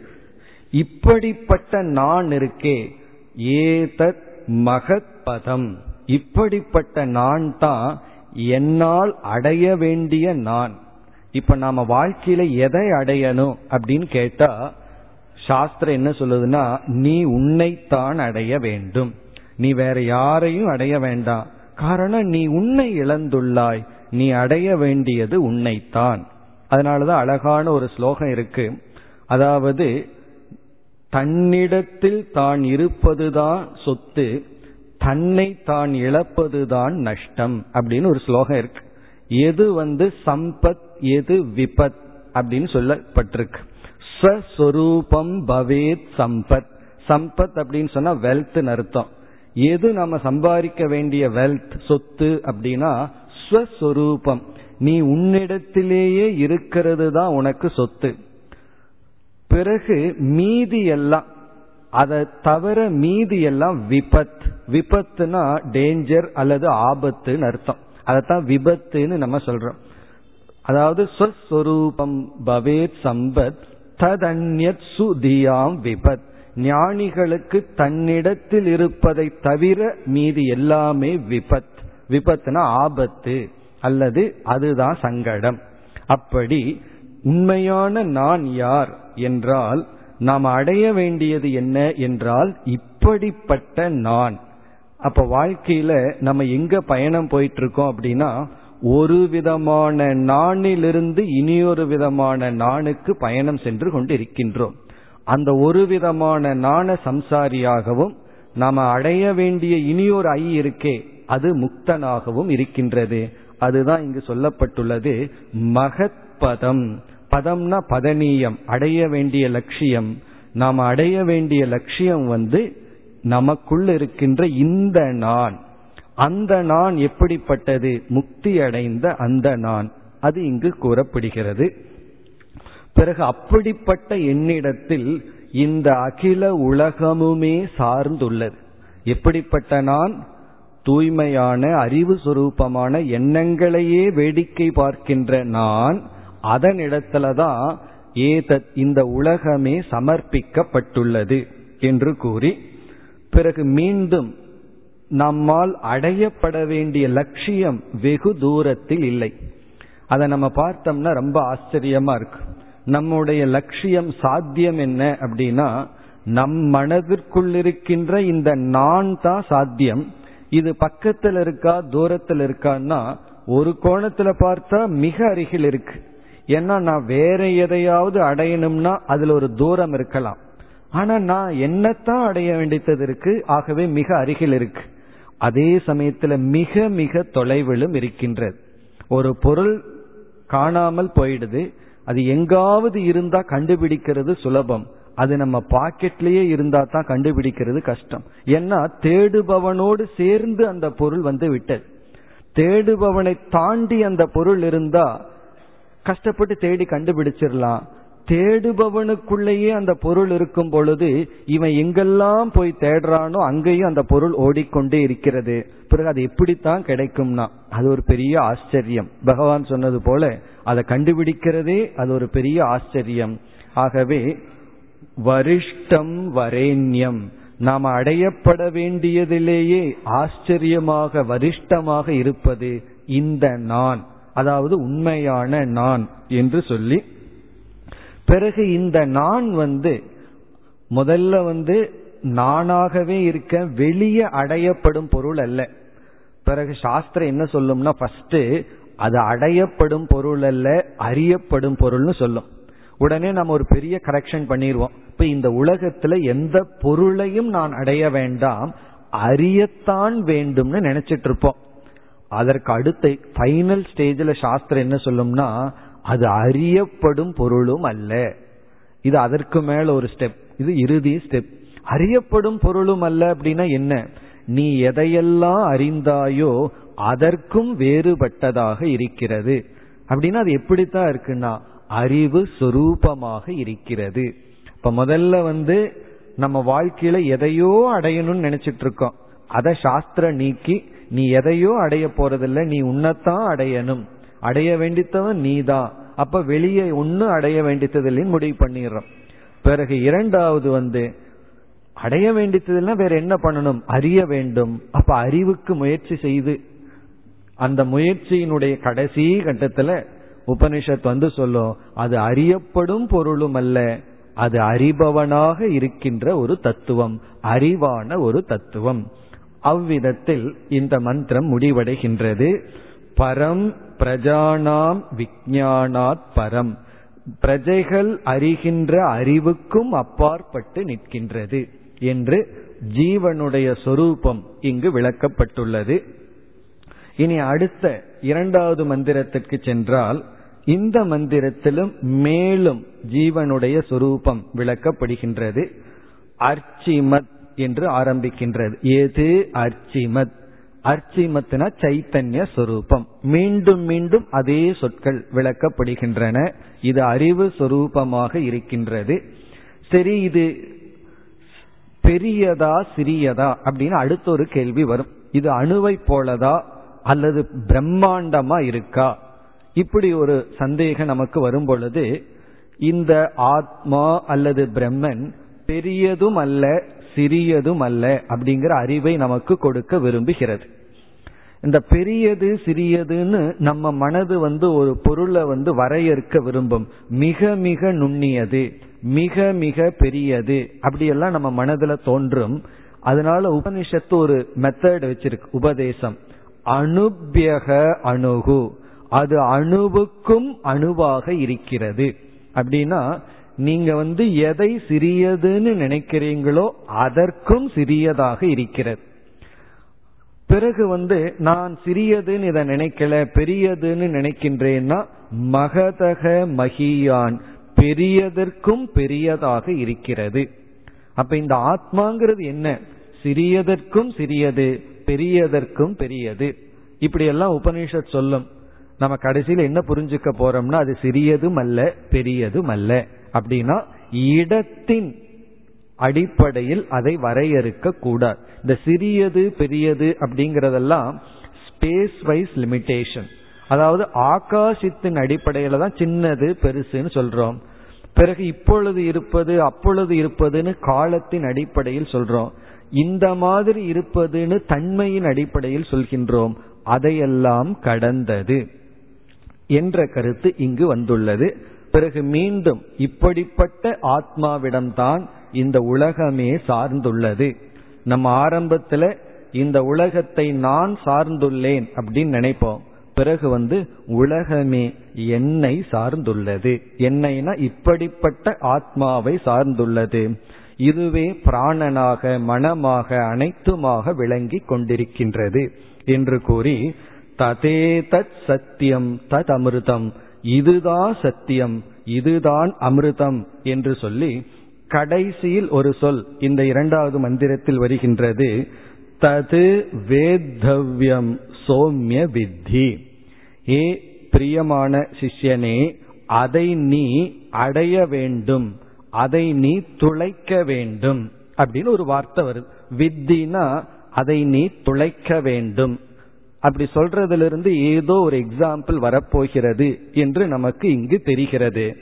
இப்படிப்பட்ட நான் இருக்கே ஏதத் மகத் பதம். இப்படிப்பட்ட நான் தான் என்னால் அடைய வேண்டிய நான். இப்ப நாம வாழ்க்கையில எதை அடையணும் அப்படின்னு கேட்டா சாஸ்திரம் என்ன சொல்லுதுன்னா நீ உன்னைத்தான் அடைய வேண்டும். நீ வேற யாரையும் அடைய வேண்டாம். காரணம் நீ உன்னை இழந்துள்ளாய். நீ அடைய வேண்டியது உன்னைத்தான். அதனாலதான் அழகான ஒரு ஸ்லோகம் இருக்கு. அதாவது தன்னிடத்தில் தான் இருப்பதுதான் சொத்து. தன்னை தான் இழப்பதுதான் நஷ்டம் அப்படின்னு ஒரு ஸ்லோகம் இருக்கு. எது வந்து சம்பத் எது விபத் அப்படின்னு சொல்லப்பட்டிருக்கு. ஸ்வஸ்வரூபம் பவேத் சம்பத். சம்பத் அப்படின்னு சொன்னா வெல்த் அர்த்தம். எது நம்ம சம்பாதிக்க வேண்டிய வெல்த் சொத்து அப்படின்னா ஸ்வஸ்வரூபம். நீ உன்னிடத்திலேயே இருக்கிறது தான் உனக்கு சொத்து. பிறகு மீதி எல்லாம் அதை தவிர மீதி எல்லாம் விபத் விபத்துனா டேஞ்சர் அல்லது ஆபத்துன்னு அர்த்தம். அதைத்தான் விபத்துன்னு நம்ம சொல்றோம். அதாவது ஸ்வஸ்வரூபம் பவேத் சம்பத் ததன்யத் சுதியாம் விபத். ஞானிகளுக்கு தன்னிடத்தில் இருப்பதை தவிர மீதி எல்லாமே விபத். விபத்துனா ஆபத்து அல்லது அதுதான் சங்கடம். அப்படி உண்மையான நான் யார் என்றால் நாம் அடைய வேண்டியது என்ன என்றால் இப்படிப்பட்ட நான். அப்ப வாழ்க்கையில நம்ம எங்க பயணம் போயிட்டு இருக்கோம் அப்படின்னா ஒரு விதமான நாணிலிருந்து இனியொரு விதமான நானுக்கு பயணம் சென்று கொண்டு இருக்கின்றோம் அந்த ஒரு விதமான நாண சம்சாரியாகவும் நாம் அடைய வேண்டிய இனியொரு ஐ இருக்கே அது முக்தனாகவும் இருக்கின்றது. அதுதான் இங்கு சொல்லப்பட்டுள்ளது மகத்பதம். பதம்னா பதனீயம் அடைய வேண்டிய லட்சியம். நாம் அடைய வேண்டிய லட்சியம் வந்து நமக்குள் இருக்கின்ற இந்த நான். அந்த நான் எப்படிப்பட்டது? முக்தி அடைந்த அந்த நான். அது இங்கு கூறப்படுகிறது. பிறகு அப்படிப்பட்ட என்னிடத்தில் இந்த அகில உலகமுமே சார்ந்துள்ளது. எப்படிப்பட்ட நான்? தூய்மையான அறிவு சுரூபமான எண்ணங்களையே வேடிக்கை பார்க்கின்ற நான் அதனிடத்துலதான் ஏதத் இந்த உலகமே சமர்ப்பிக்கப்பட்டுள்ளது என்று கூறி பிறகு மீண்டும் நம்மால் அடையப்பட வேண்டிய லட்சியம் வெகு தூரத்தில் இல்லை. அதை நம்ம பார்த்தோம்னா ரொம்ப ஆச்சரியமா இருக்கு. நம்முடைய லட்சியம் சாத்தியம் என்ன அப்படின்னா நம் மனதிற்குள் இருக்கின்ற இந்த நான் தான் சாத்தியம். இது பக்கத்தில் இருக்கா தூரத்தில் இருக்கான்னா ஒரு கோணத்துல பார்த்தா மிக அருகில் இருக்கு. ஏன்னா நான் வேற எதையாவது அடையணும்னா அதுல ஒரு தூரம் இருக்கலாம். ஆனா நான் என்னத்தான் அடைய வேண்டியது இருக்கு ஆகவே மிக அருகில் இருக்கு. அதே சமயத்துல மிக மிக தொலைவிலும் இருக்கின்றது. ஒரு பொருள் காணாமல் போயிடுது. அது எங்காவது இருந்தா கண்டுபிடிக்கிறது சுலபம். அது நம்ம பாக்கெட்லயே இருந்தா தான் கண்டுபிடிக்கிறது கஷ்டம். ஏன்னா தேடுபவனோடு சேர்ந்து அந்த பொருள் வந்து விட்டது. தேடுபவனை தாண்டி அந்த பொருள் இருந்தா கஷ்டப்பட்டு தேடி கண்டுபிடிச்சிடலாம். தேடுபவனுக்குள்ளேயே அந்த பொருள் இருக்கும் பொழுது இவன் எங்கெல்லாம் போய் தேடுறானோ அங்கேயும் அந்த பொருள் ஓடிக்கொண்டே இருக்கிறது. பிறகு அது எப்படித்தான் கிடைக்கும்னா அது ஒரு பெரிய ஆச்சரியம். பகவான் சொன்னது போல அதை கண்டுபிடிக்கிறதே அது ஒரு பெரிய ஆச்சரியம். ஆகவே வரிஷ்டம் வரேண்யம். நாம் அடையப்பட வேண்டியதிலேயே ஆச்சரியமாக வரிஷ்டமாக இருப்பது இந்த நான். அதாவது உண்மையான நான் என்று சொல்லி பிறகு இந்த நான் வந்து முதல்ல வந்து நானாகவே இருக்க வெளியே அடையப்படும் பொருள் அல்ல. பிறகு சாஸ்திரம் என்ன சொல்லும்னா ஃபர்ஸ்ட் அது அடையப்படும் பொருள் அல்ல அறியப்படும் பொருள்னு சொல்லும். உடனே நம்ம ஒரு பெரிய கரெக்ஷன் பண்ணிடுவோம். இப்ப இந்த உலகத்துல எந்த பொருளையும் நான் அடைய வேண்டாம் அறியத்தான் வேண்டும்னு நினைச்சிட்டு இருப்போம். அதற்கு அடுத்த ஃபைனல் ஸ்டேஜில் சாஸ்திரம் என்ன சொல்லும்னா அது அறியப்படும் பொருளும் அல்ல. இது அதற்கு மேல ஒரு ஸ்டெப் இது இறுதி ஸ்டெப் அறியப்படும் பொருளும் அல்ல அப்படின்னா என்ன? நீ எதையெல்லாம் அறிந்தாயோ அதற்கும் வேறுபட்டதாக இருக்கிறது. அப்படின்னா அது எப்படித்தான் இருக்குன்னா அறிவு சொரூபமாக இருக்கிறது. இப்ப முதல்ல வந்து நம்ம வாழ்க்கையில எதையோ அடையணும்னு நினைச்சிட்டு இருக்கோம். அத சாஸ்திரம் நீக்கி நீ எதையோ அடைய போறதில்ல நீ உன்னத்தான் அடையணும். அடைய வேண்டித்தவன் நீதான் அப்ப வெளியே ஒன்னு அடைய வேண்டித்ததில்லைன்னு முடிவு பண்ணிடுறோம். பிறகு இரண்டாவது வந்து அடைய வேண்டியதுன்னா வேற என்ன பண்ணணும்? அறிய வேண்டும். அப்ப அறிவுக்கு முயற்சி செய்து அந்த முயற்சியினுடைய கடைசி கட்டத்துல உபனிஷத் வந்து சொல்லும் அது அறியப்படும் பொருளும் அல்ல அது அறிபவனாக இருக்கின்ற ஒரு தத்துவம் அறிவான ஒரு தத்துவம். அவ்விதத்தில் இந்த மந்திரம் முடிவடைகின்றது. பரம் பிரஜானாம் விஜயானாத் பரம். பிரஜைகள் அறிகின்ற அறிவுக்கும் அப்பாற்பட்டு நிற்கின்றது என்று ஜீவனுடைய சொரூபம் இங்கு விளக்கப்பட்டுள்ளது. இனி அடுத்த இரண்டாவது மந்திரத்திற்கு சென்றால் இந்த மந்திரத்திலும் மேலும் ஜீவனுடைய சொரூபம் விளக்கப்படுகின்றது. அர்ச்சிமத் என்று ஆரம்பிக்கின்றது. எது? அர்ச்சிமத். அர்ச்சிமத்னா சைத்தன்ய சொரூபம். மீண்டும் மீண்டும் அதே சொற்கள் விளக்கப்படுகின்றன. இது அறிவு சொரூபமாக இருக்கின்றது. சரி இது பெரியதா சிறியதா அப்படின்னு அடுத்த ஒரு கேள்வி வரும். இது அணுவை போலதா அல்லது பிரம்மாண்டமா இருக்கா? இப்படி ஒரு சந்தேகம் நமக்கு வரும் பொழுது இந்த ஆத்மா அல்லது பிரம்மன் பெரியதும் அல்ல சிறியதும் அல்ல அப்படிங்கிற அறிவை நமக்கு கொடுக்க விரும்புகிறது. இந்த பெரியது சிறியதுன்னு நம்ம மனது வந்து ஒரு பொருளை வந்து வரையறுக்க விரும்பும். மிக மிக நுண்ணியது மிக மிக பெரியது அப்படியெல்லாம் நம்ம மனதுல தோன்றும். அதனால உபனிஷத்து ஒரு மெத்தட் வச்சிருக்கு உபதேசம். அணுபியக அணுகு. அது அணுவுக்கும் அணுவாக இருக்கிறது. அப்படின்னா நீங்க வந்து எதை சிறியதுன்னு நினைக்கிறீங்களோ அதற்கும் சிறியதாக இருக்கிறது. பிறகு வந்து நான் சிறியதுன்னு இதை நினைக்கல பெரியதுன்னு நினைக்கின்றேன்னா மகதக மகியான் பெரியதற்கும் பெரியதாக இருக்கிறது. அப்ப இந்த ஆத்மாங்கிறது என்ன? சிறியதற்கும் சிறியது பெரியதற்கும் பெரியது. இப்படி எல்லாம் உபனிஷத் சொல்லும். நம்ம கடைசியில் என்ன புரிஞ்சுக்க போறோம்னா அது சிறியதும் அல்ல பெரியதும் அல்ல. அப்படின்னா இடத்தின் அடிப்படையில் அதை வரையறுக்க கூடாது. இந்த சிறியது பெரியது அப்படிங்கறதெல்லாம் ஸ்பேஸ் வைஸ் லிமிடேஷன் அதாவது ஆகாசத்தின் அடிப்படையில தான் சின்னது பெருசுன்னு சொல்றோம். பிறகு இப்பொழுது இருப்பது அப்பொழுது இருப்பதுன்னு காலத்தின் அடிப்படையில் சொல்றோம். இந்த மாதிரி இருப்பதுன்னு தன்மையின் அடிப்படையில் சொல்கின்றோம். அதையெல்லாம் கடந்தது. என்ற கருத்து இங்கு வந்துள்ளது. பிறகு மீண்டும் இப்படிப்பட்ட ஆத்மாவிடம்தான் இந்த உலகமே சார்ந்துள்ளது. நம்ம ஆரம்பத்துல இந்த உலகத்தை நான் சார்ந்துள்ளேன் அப்படின்னு நினைப்போம். பிறகு வந்து உலகமே என்னை சார்ந்துள்ளது. என்னைனா இப்படிப்பட்ட ஆத்மாவை சார்ந்துள்ளது. இதுவே பிராணனாக மனமாக அனைத்துமாக விளங்கி கொண்டிருக்கின்றது என்று கூறி ததே தத் சத்தியம் தத் அமிர்தம். இதுதான் சத்தியம் இதுதான் அமிர்தம் என்று சொல்லி கடைசியில் ஒரு சொல் இந்த இரண்டாவது மந்திரத்தில் வருகின்றது. தது வேத்தவ்யம் சோம்ய வித்தி. ஏ பிரியமான சிஷ்யனே அதை நீ அடைய வேண்டும் அதை நீ துளைக்க வேண்டும் அப்படின்னு ஒரு வார்த்தை வருது. வித்தினா அதை நீ துளைக்க வேண்டும். அப்படி சொல்றதிலிருந்து ஏதோ ஒரு எக்ஸாம்பிள் வரப்போகிறது என்று நமக்கு இங்கு தெரிகிறது.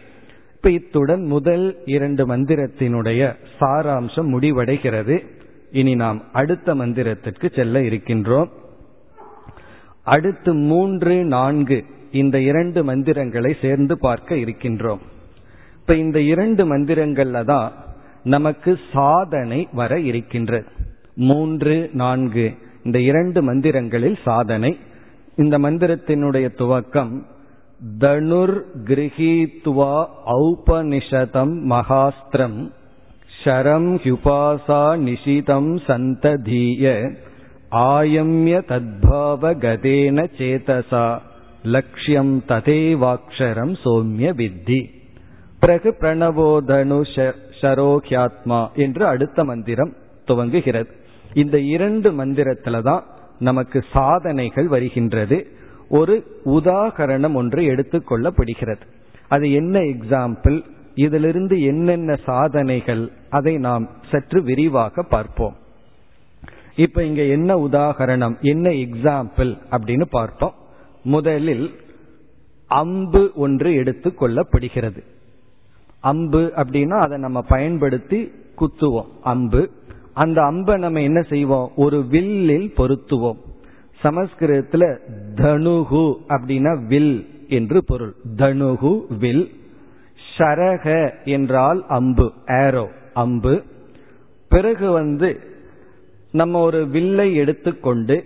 இப்ப இத்துடன் முதல் இரண்டு மந்திரத்தினுடைய சாராம்சம் முடிவடைகிறது. இனி நாம் அடுத்த மந்திரத்திற்கு செல்ல இருக்கின்றோம். அடுத்து மூன்று நான்கு இந்த இரண்டு மந்திரங்களை சேர்ந்து பார்க்க இருக்கின்றோம். இப்ப இந்த இரண்டு மந்திரங்கள்ல தான் நமக்கு சாதனை வர இருக்கின்றது. மூன்று நான்கு இந்த இரண்டு மந்திரங்களில் சாதனை. இந்த மந்திரத்தினுடைய துவக்கம் தனுர் கிரகீத்வா ஔபனிஷதம் மகாஸ்திரம் ஷரம் ஹுபாசா நிஷிதம் சந்ததீய ஆயம்ய தத்பாவ கதேன சேதசா லட்சியம் ததேவாக்ஷரம் சோம்ய வித்தி. பிறகு பிரணவோதனு ஷரோக்யாத்மா என்று அடுத்த மந்திரம் துவங்குகிறது. இந்த இரண்டு மந்திரத்துல தான் நமக்கு சாதனைகள் வருகின்றது. ஒரு உதாகரணம் ஒன்று எடுத்துக்கொள்ளப்படுகிறது அது என்ன எக்ஸாம்பிள் இதிலிருந்து என்னென்ன சாதனைகள்? அதை நாம் சற்று விரிவாக பார்ப்போம். இப்ப இங்க என்ன உதாகரணம்? என்ன எக்ஸாம்பிள் அப்படின்னு பார்ப்போம் முதலில் அம்பு ஒன்று எடுத்து கொள்ளப்படுகிறது. அம்பு அப்படின்னா அதை நம்ம பயன்படுத்தி குத்துவோம். அம்பு. அந்த அம்பை நம்ம என்ன செய்வோம்? ஒரு வில்லில் பொருத்துவோம். சமஸ்கிருதத்துல தனுகு அப்படின்னா வில் என்று பொருள். தனுகு வில். ஷரக என்றால் அம்பு ஏரோ அம்பு. பிறகு வந்து நம்ம ஒரு வில்லை எடுத்துக்கொண்டு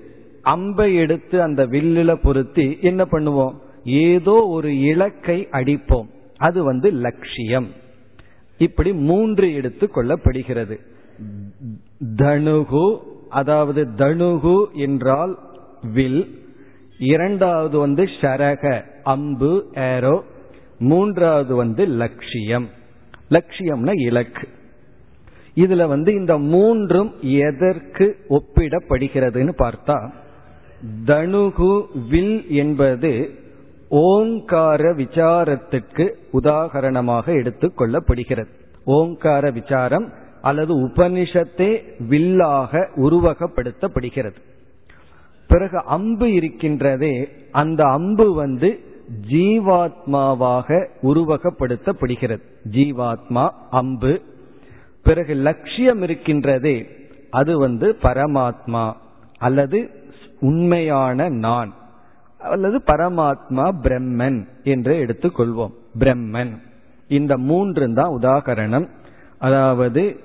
அம்பை எடுத்து அந்த வில்லில் பொருத்தி என்ன பண்ணுவோம்? ஏதோ ஒரு இலக்கை அடிப்போம். அது வந்து லட்சியம். இப்படி மூன்று எடுத்து கொள்ளப்படுகிறது. தனுகு அதாவது தனுகு என்றால் வில். இரண்டாவது வந்து ஷரக அம்பு ஏரோ. மூன்றாவது வந்து லட்சியம். லட்சியம்னா இலக்கு. இதுல வந்து இந்த மூன்றும் எதற்கு ஒப்பிடப்படுகிறதுன்னு பார்த்தா தனுகு வில் என்பது ஓங்கார விசாரத்துக்கு உதாகரணமாக எடுத்துக் கொள்ளப்படுகிறது. ஓங்கார விசாரம் அல்லது உபனிஷத்தே வில்லாக உருவகப்படுத்தப்படுகிறது. பிறகு அம்பு இருக்கின்றதே அந்த அம்பு வந்து ஜீவாத்மாவாக உருவகப்படுத்தப்படுகிறது. ஜீவாத்மா அம்பு. பிறகு லட்சியம் இருக்கின்றதே அது வந்து பரமாத்மா அல்லது உண்மையான நான் அல்லது பரமாத்மா பிரம்மன் என்று எடுத்துக்கொள்வோம். பிரம்மன். இந்த மூன்று தான் உதாகரணம். அதாவது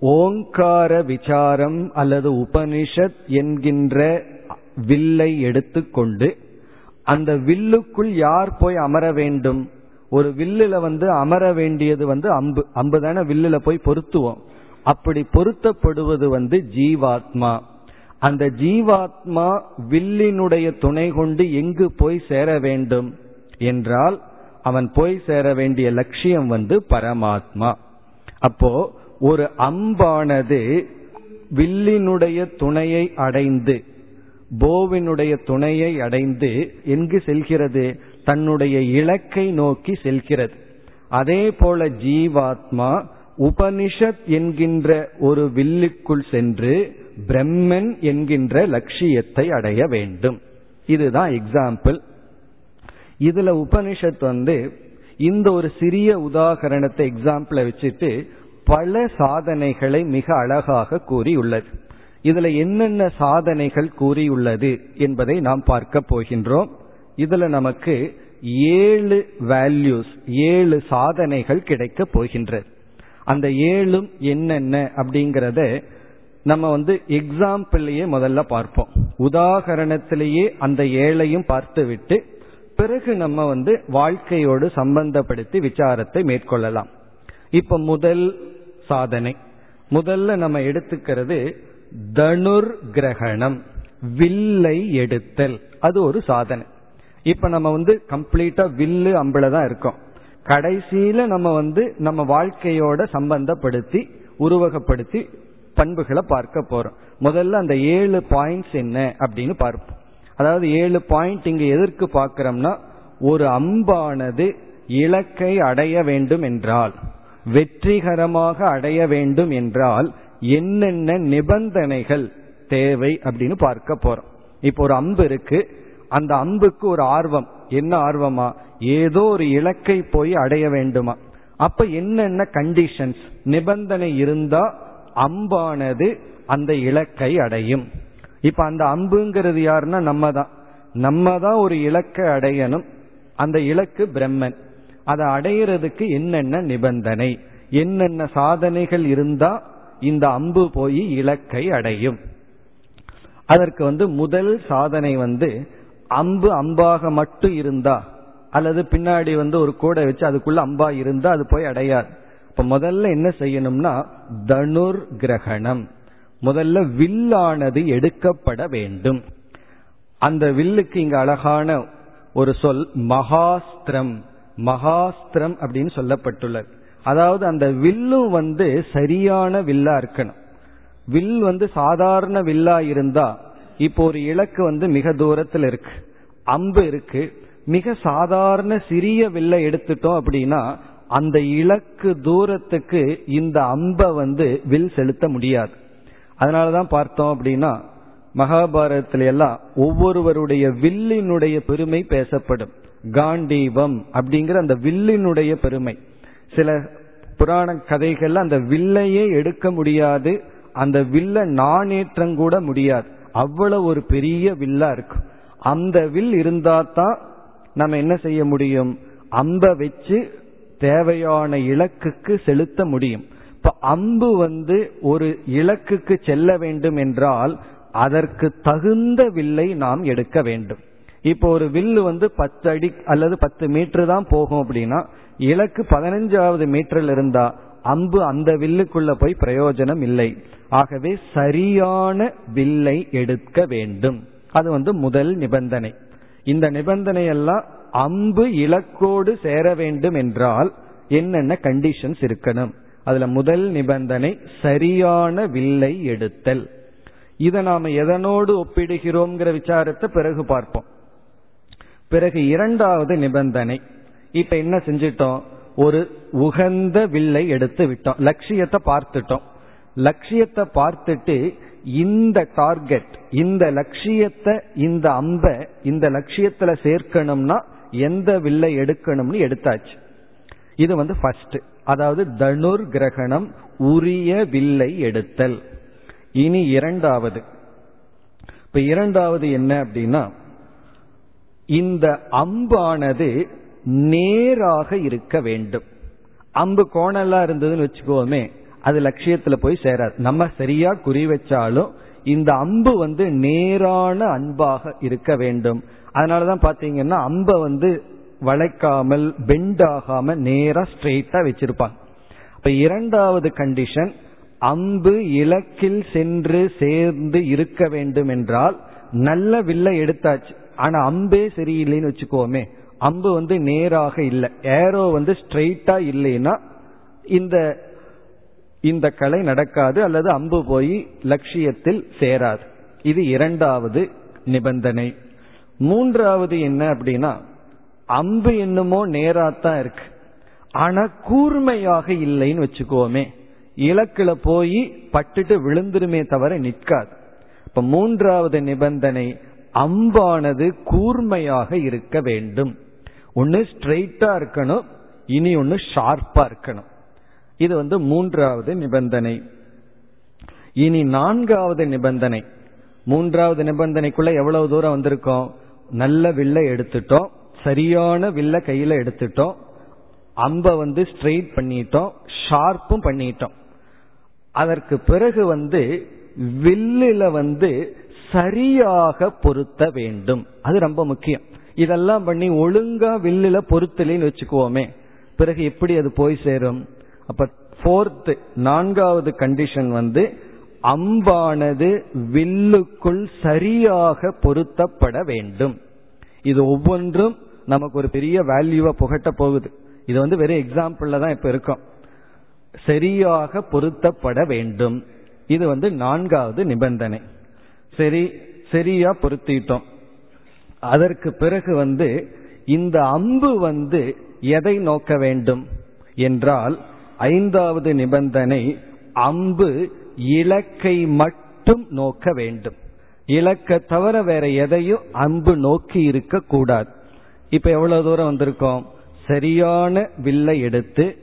ஓங்கார விசாரம் அல்லது உபனிஷத் என்கின்ற வில்லை எடுத்துக்கொண்டு அந்த வில்லுக்குள் யார் போய் அமர வேண்டும்? ஒரு வில்லுல வந்து அமர வேண்டியது வந்து அம்பு அம்பு தானே வில்லுல போய் பொருத்துவோம். அப்படி பொருத்தப்படுவது வந்து ஜீவாத்மா. அந்த ஜீவாத்மா வில்லினுடைய துணை கொண்டு எங்கு போய் சேர வேண்டும்? என்றால் அவன் போய் சேர வேண்டிய லட்சியம் வந்து பரமாத்மா. அப்போ ஒரு அம்பானது வில்லினுடைய துணையை அடைந்து போவினுடைய துணையை அடைந்து எங்கு செல்கிறது? தன்னுடைய இலக்கை நோக்கி செல்கிறது. அதே போல ஜீவாத்மா உபனிஷத் என்கின்ற ஒரு வில்லுக்குள் சென்று பிரம்மன் என்கின்ற லட்சியத்தை அடைய வேண்டும். இதுதான் எக்ஸாம்பிள் இதுல உபனிஷத் வந்து இந்த ஒரு சிறிய உதாகரணத்தை எக்ஸாம்பிளை வச்சுட்டு பல சாதனைகளை மிக அழகாக கூறியுள்ளது. இதுல என்னென்ன சாதனைகள் கூறியுள்ளது என்பதை நாம் பார்க்க போகின்றோம். இதுல நமக்கு ஏழு வேல்யூஸ் ஏழு சாதனைகள் கிடைக்க போகின்றது அந்த ஏழும் என்னென்ன அப்படிங்கிறத நம்ம வந்து எக்ஸாம்பிள்லயே முதல்ல பார்ப்போம். உதாகரணத்திலேயே அந்த ஏழையும் பார்த்து விட்டு பிறகு நம்ம வந்து வாழ்க்கையோடு சம்பந்தப்படுத்தி விசாரத்தை மேற்கொள்ளலாம். இப்ப முதல் சாதனை. முதல்ல நம்ம எடுத்துக்கிறது தனுர் கிரகணம் வில்லை எடுத்தல். அது ஒரு சாதனை. இப்ப நம்ம வந்து கம்ப்ளீட்டா வில்லு அம்பளை தான் இருக்கோம். கடைசியில நம்ம வந்து நம்ம வாழ்க்கையோட சம்பந்தப்படுத்தி உருவகப்படுத்தி பண்புகளை பார்க்க போறோம். முதல்ல அந்த ஏழு பாயிண்ட்ஸ் என்ன அப்படின்னு பார்ப்போம். அதாவது ஏழு பாயிண்ட் இங்க எதற்கு பார்க்கிறோம்னா ஒரு அம்பானது இலக்கை அடைய வேண்டும் என்றால். வெற்றிகரமாக அடைய வேண்டும் என்றால் என்னென்ன நிபந்தனைகள் தேவை அப்படின்னு பார்க்க போறோம். இப்போ ஒரு அம்பு இருக்கு. அந்த அம்புக்கு ஒரு ஆர்வம். என்ன ஆர்வமா? ஏதோ ஒரு இலக்கை போய் அடைய வேண்டுமா? அப்ப என்னென்ன கண்டிஷன்ஸ் நிபந்தனை இருந்தா அம்பானது அந்த இலக்கை அடையும். இப்ப அந்த அம்புங்கிறது யாருன்னா நம்ம தான் நம்ம தான் ஒரு இலக்கை அடையணும். அந்த இலக்கு பிரம்மன். அதை அடையிறதுக்கு என்னென்ன நிபந்தனை? என்னென்ன சாதனைகள் இருந்தா இந்த அம்பு போய் இலக்கை அடையும். அதற்கு வந்து முதல் சாதனை வந்து அம்பு அம்பாக மட்டும் இருந்தா அல்லது பின்னாடி வந்து ஒரு கூடை வச்சு அதுக்குள்ள அம்பா இருந்தா அது போய் அடையாது. இப்ப முதல்ல என்ன செய்யணும்னா தனுர் கிரகணம் முதல்ல வில்லானது எடுக்கப்பட வேண்டும். அந்த வில்லுக்கு இங்க அழகான ஒரு சொல் மகாஸ்திரம். மகாஸ்திரம் அப்படின்னு சொல்லப்பட்டுள்ளது. அதாவது அந்த வில்லும் வந்து சரியான வில்லா இருக்கணும். வில் வந்து சாதாரண வில்லா இருந்தா இப்போ ஒரு இலக்கு வந்து மிக தூரத்தில் இருக்கு. அம்பு இருக்கு. மிக சாதாரண சிறிய வில்லை எடுத்துட்டோம் அப்படின்னா அந்த இலக்கு தூரத்துக்கு இந்த அம்பை வந்து வில் செலுத்த முடியாது. அதனாலதான் பார்த்தோம் அப்படின்னா மகாபாரதத்தில எல்லாம் ஒவ்வொருவருடைய வில்லினுடைய பெருமை பேசப்படும். காண்டீவம் அப்படிங்கிற அந்த வில்லினுடைய பெருமை. சில புராண கதைகள்ல அந்த வில்லையே எடுக்க முடியாது அந்த வில்ல நாணேற்றம் கூட முடியாது. அவ்வளவு ஒரு பெரிய வில்லா இருக்கும் அந்த வில் இருந்தா தான் நம்ம என்ன செய்ய முடியும்? அம்ப வச்சு தேவையான இலக்குக்கு செலுத்த முடியும். இப்ப அம்பு வந்து ஒரு இலக்குக்கு செல்ல வேண்டும் என்றால் அதற்கு தகுந்த வில்லை நாம் எடுக்க வேண்டும். இப்போ ஒரு வில்லு வந்து பத்து அடி அல்லது பத்து மீட்டர் தான் போகும் அப்படின்னா இலக்கு பதினஞ்சாவது மீட்டரில் இருந்தா அம்பு அந்த வில்லுக்குள்ள போய் பிரயோஜனம் இல்லை. ஆகவே சரியான வில்லை எடுக்க வேண்டும். அது வந்து முதல் நிபந்தனை. இந்த நிபந்தனை எல்லாம் அம்பு இலக்கோடு சேர வேண்டும் என்றால் என்னென்ன கண்டிஷன்ஸ் இருக்கணும்? அதுல முதல் நிபந்தனை சரியான வில்லை எடுத்தல். இதை நாம எதனோடு ஒப்பிடுகிறோம்ங்கிற விசாரத்தை பிறகு பார்ப்போம். பிறகு இரண்டாவது நிபந்தனை. இப்ப என்ன செஞ்சிட்டோம்? ஒரு உகந்த வில்லை எடுத்து விட்டோம். லட்சியத்தை பார்த்துட்டோம். லட்சியத்தை பார்த்துட்டு இந்த டார்கெட் இந்த லட்சியத்தை இந்த அம்ப இந்த லட்சியத்துல சேர்க்கணும்னா எந்த வில்லை எடுக்கணும்னு எடுத்தாச்சு. இது வந்து ஃபர்ஸ்ட் அதாவது தனுர் கிரகணம் உரிய வில்லை எடுத்தல். இனி இரண்டாவது. இப்ப இரண்டாவது என்ன அப்படின்னா இந்த அம்பானது நேராக இருக்க வேண்டும். அம்பு கோணலா இருந்ததுன்னு வச்சுக்கோமே அது லட்சியத்துல போய் சேராது. நம்ம சரியா குறி வச்சாலும் இந்த அம்பு வந்து நேரான அன்பாக இருக்க வேண்டும். அதனாலதான் பாத்தீங்கன்னா அம்ப வந்து வளைக்காமல் பெண்ட் ஆகாம நேரா ஸ்ட்ரெயிட்டா வச்சிருப்பாங்க. இப்ப இரண்டாவது கண்டிஷன் அம்பு இலக்கில் சென்று சேர்ந்து இருக்க வேண்டும் என்றால் நல்ல வில்லை எடுத்தாச்சு. ஆனா அம்பே சரியில்லைன்னு வச்சுக்கோமே அம்பு வந்து நேராக இல்லை. ஏரோ வந்து ஸ்ட்ரெயிட்டா இல்லைன்னா இந்த இந்த கலை நடக்காது அல்லது அம்பு போய் லட்சியத்தில் சேராது. இது இரண்டாவது நிபந்தனை. மூன்றாவது என்ன அப்படின்னா அம்பு என்னமோ நேராத்தான் இருக்கு. ஆனா கூர்மையாக இல்லைன்னு வச்சுக்கோமே இலக்குல போய் பட்டுட்டு விழுந்துருமே தவிர நிற்காது. இப்ப மூன்றாவது நிபந்தனை அம்பானது கூர்மையாக இருக்க வேண்டும். ஒன்னு ஸ்ட்ரெயிட்டா இருக்கணும் இனி ஒன்னு ஷார்ப்பா இருக்கணும். இது வந்து மூன்றாவது நிபந்தனை. இனி நான்காவது நிபந்தனை. மூன்றாவது நிபந்தனைக்குள்ள எவ்வளவு தூரம் வந்திருக்கோம்? நல்ல வில்லை எடுத்துட்டோம் சரியான வில்ல கையில எடுத்துட்டோம் அம்ப வந்து ஸ்ட்ரெயிட் பண்ணிட்டோம் ஷார்ப்பும் பண்ணிட்டோம். அதற்கு பிறகு வந்து வில்லுல வந்து சரியாக பொருத்த வேண்டும். அது ரொம்ப முக்கியம். இதெல்லாம் பண்ணி ஒழுங்கா வில்லுல பொருத்தலின்னு வச்சுக்குவோமே. பிறகு எப்படி அது போய் சேரும்? அப்ப போர்த் நான்காவது கண்டிஷன் வந்து அம்பானது வில்லுக்குள் சரியாக பொருத்தப்பட வேண்டும். இது ஒவ்வொன்றும் நமக்கு ஒரு பெரிய வேல்யூவா புகட்ட போகுது. இது வந்து வெறும் எக்ஸாம்பிள்ல தான் இப்ப இருக்கும். சரியாக பொருத்தப்பட வேண்டும். இது வந்து நான்காவது நிபந்தனை. சரி சரியா பொருத்திட்டோம். அதற்கு பிறகு வந்து இந்த அம்பு வந்து எதை நோக்க வேண்டும் என்றால் ஐந்தாவது நிபந்தனை அம்பு இலக்கை மட்டும் நோக்க வேண்டும். இலக்கை தவிர வேற எதையும் அம்பு நோக்கி இருக்க கூடாது. இப்ப எவ்வளவு தூரம் வந்திருக்கோம்? சரியான வில்லை எடுத்து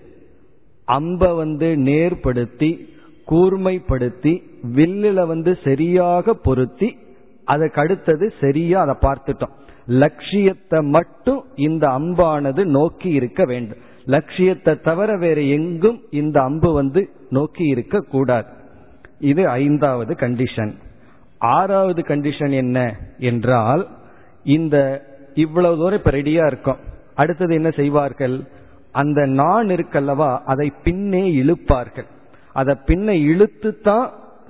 அம்ப வந்து நேர்படுத்தி கூர்மைப்படுத்தி வில்லுல வந்து சரியாக பொருத்தி அதுக்கு அடுத்தது சரியா அதை பார்த்துட்டோம். லட்சியத்தை மட்டும் இந்த அம்பானது நோக்கி இருக்க வேண்டும். லட்சியத்தை தவிர வேற எங்கும் இந்த அம்பு வந்து நோக்கி இருக்க கூடாது. இது ஐந்தாவது கண்டிஷன் ஆறாவது கண்டிஷன் என்ன என்றால் இந்த இவ்வளவு தூரம் இப்ப ரெடியா இருக்கும். அடுத்தது என்ன செய்வார்கள்? அந்த நான் இருக்கல்லவா அதை பின்னே இழுப்பார்கள். அதை பின்ன இழுத்து தான்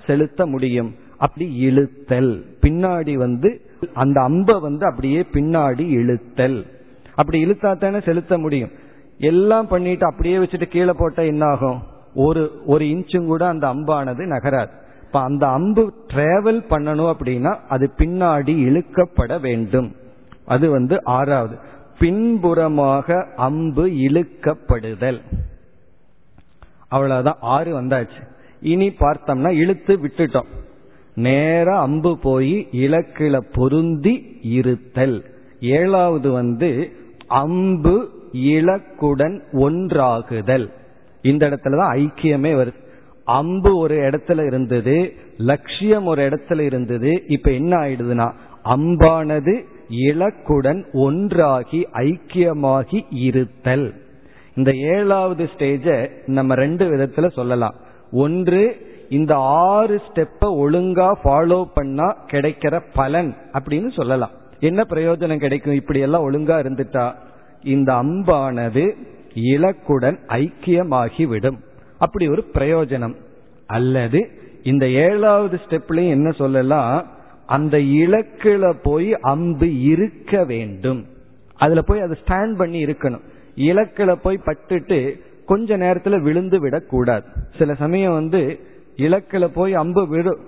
செலுத்த முடியும். அப்படி இழுத்தல். பின்னாடி வந்து அந்த அம்ப வந்து அப்படியே பின்னாடி இழுத்தல். அப்படி இழுத்தா தானே செலுத்த முடியும். எல்லாம் பண்ணிட்டு அப்படியே வச்சுட்டு கீழே போட்டா என்ன ஆகும் ஒரு ஒரு இன்ச்சும் கூட அந்த அம்பானது நகராது. இப்ப அந்த அம்பு டிராவல் பண்ணணும் அப்படின்னா அது பின்னாடி இழுக்கப்பட வேண்டும். அது வந்து ஆறாவது. பின்புறமாக அம்பு இழுக்கப்படுதல். அவ்வளவுதான். ஆறு வந்தாச்சு. இனி பார்த்தோம்னா இழுத்து விட்டுட்டோம். நேர அம்பு போய் இலக்கில பொருந்தி இருத்தல். ஏழாவது வந்து அம்பு இலக்குடன் ஒன்றாகுதல். இந்த இடத்துலதான் ஐக்கியமே வருது. அம்பு ஒரு இடத்துல இருந்தது லட்சியம் ஒரு இடத்துல இருந்தது இப்ப என்ன ஆயிடுதுன்னா அம்பானது இலக்குடன் ஒன்றாகி ஐக்கியமாகி இருத்தல். இந்த ஏழாவது ஸ்டேஜ நம்ம ரெண்டு விதத்துல சொல்லலாம். ஒன்று இந்த ஆறு ஸ்டெப்ப ஒழுங்கா ஃபாலோ பண்ணா கிடைக்கிற பலன் அப்படின்னு சொல்லலாம். என்ன பிரயோஜனம் கிடைக்கும்? இப்படி எல்லாம் ஒழுங்கா இருந்துட்டா இந்த அம்பானது இலக்குடன் ஐக்கியமாகி விடும் அப்படி ஒரு பிரயோஜனம். அல்லது இந்த ஏழாவது ஸ்டெப்லயும் என்ன சொல்லலாம்? அந்த இலக்குல போய் அம்பு இருக்க வேண்டும். அதுல போய் அது ஸ்டாண்ட் பண்ணி இருக்கணும். இலக்குல போய் பட்டுட்டு கொஞ்ச நேரத்துல விழுந்து விடக்கூடாது சில சமயம் வந்து இலக்குல போய் அம்பு விழும்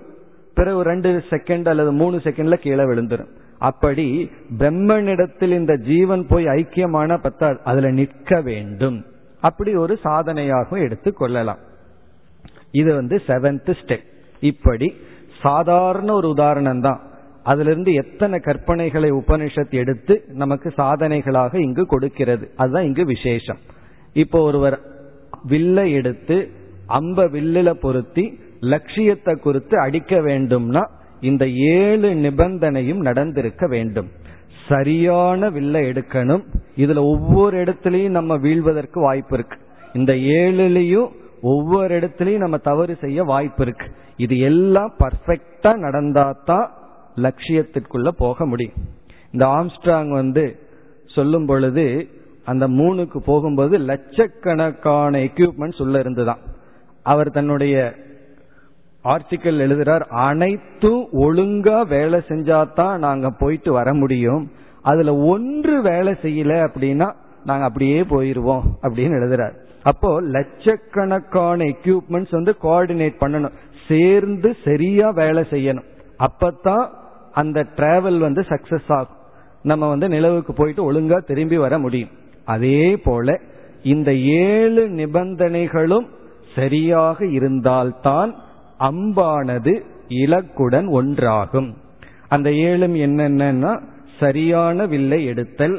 பிறகு ரெண்டு செகண்ட் அல்லது மூணு செகண்ட்ல கீழே விழுந்துடும் அப்படி பிரம்மனிடத்தில் இந்த ஜீவன் போய் ஐக்கியமான பத்தா அதுல நிற்க வேண்டும். அப்படி ஒரு சாதனையாகவும் எடுத்து கொள்ளலாம். இது வந்து செவன்த் ஸ்டெப் இப்படி சாதாரண ஒரு உதாரணம் தான். அதுல இருந்து எத்தனை கற்பனைகளை உபனிஷத் எடுத்து நமக்கு சாதனைகளாக இங்கு கொடுக்கிறது. அதுதான் இங்கு விசேஷம். இப்போ ஒருவர் வில்லை எடுத்து அம்ப வில்லில பொருத்தி லட்சியத்தை குறித்து அடிக்க வேண்டும்னா இந்த ஏழு நிபந்தனையும் நடந்திருக்க வேண்டும். சரியான வில்லை எடுக்கணும். இதுல ஒவ்வொரு இடத்துலையும் நம்ம வீழ்வதற்கு வாய்ப்பு இருக்கு. இந்த ஏழுலையும் ஒவ்வொரு இடத்துலையும் நம்ம தவறு செய்ய வாய்ப்பு இருக்கு. இது எல்லாம் பர்ஃபெக்டா நடந்தாதான் லட்சியத்திற்குள்ள போக முடியும். இந்த ஆம்ஸ்ட்ராங் வந்து சொல்லும் பொழுது அந்த மூணுக்கு போகும்போது லட்சக்கணக்கான எக்யூப்மெண்ட்ஸ் உள்ள இருந்துதான். அவர் தன்னுடைய ஆர்டிக்கல் எழுதுறார் அனைத்தும் ஒழுங்கா வேலை செஞ்சாதான் நாங்க போயிட்டு வர முடியும். அதுல ஒன்று வேலை செய்யல அப்படின்னா நாங்க அப்படியே போயிருவோம் அப்படின்னு எழுதுறார். அப்போ லட்சக்கணக்கான எக்யூப்மெண்ட்ஸ் வந்து கோஆர்டினேட் பண்ணணும். சேர்ந்து சரியா வேலை செய்யணும். அப்பத்தான் அந்த டிராவல் வந்து சக்சஸ் ஆகும். நம்ம வந்து நிலவுக்கு போயிட்டு ஒழுங்கா திரும்பி வர முடியும். அதே போல இந்த ஏழு நிபந்தனைகளும் சரியாக இருந்தால்தான் அம்பானது இலக்குடன் ஒன்றாகும். அந்த ஏழும் என்னென்னா சரியான வில்லை எடுத்தல்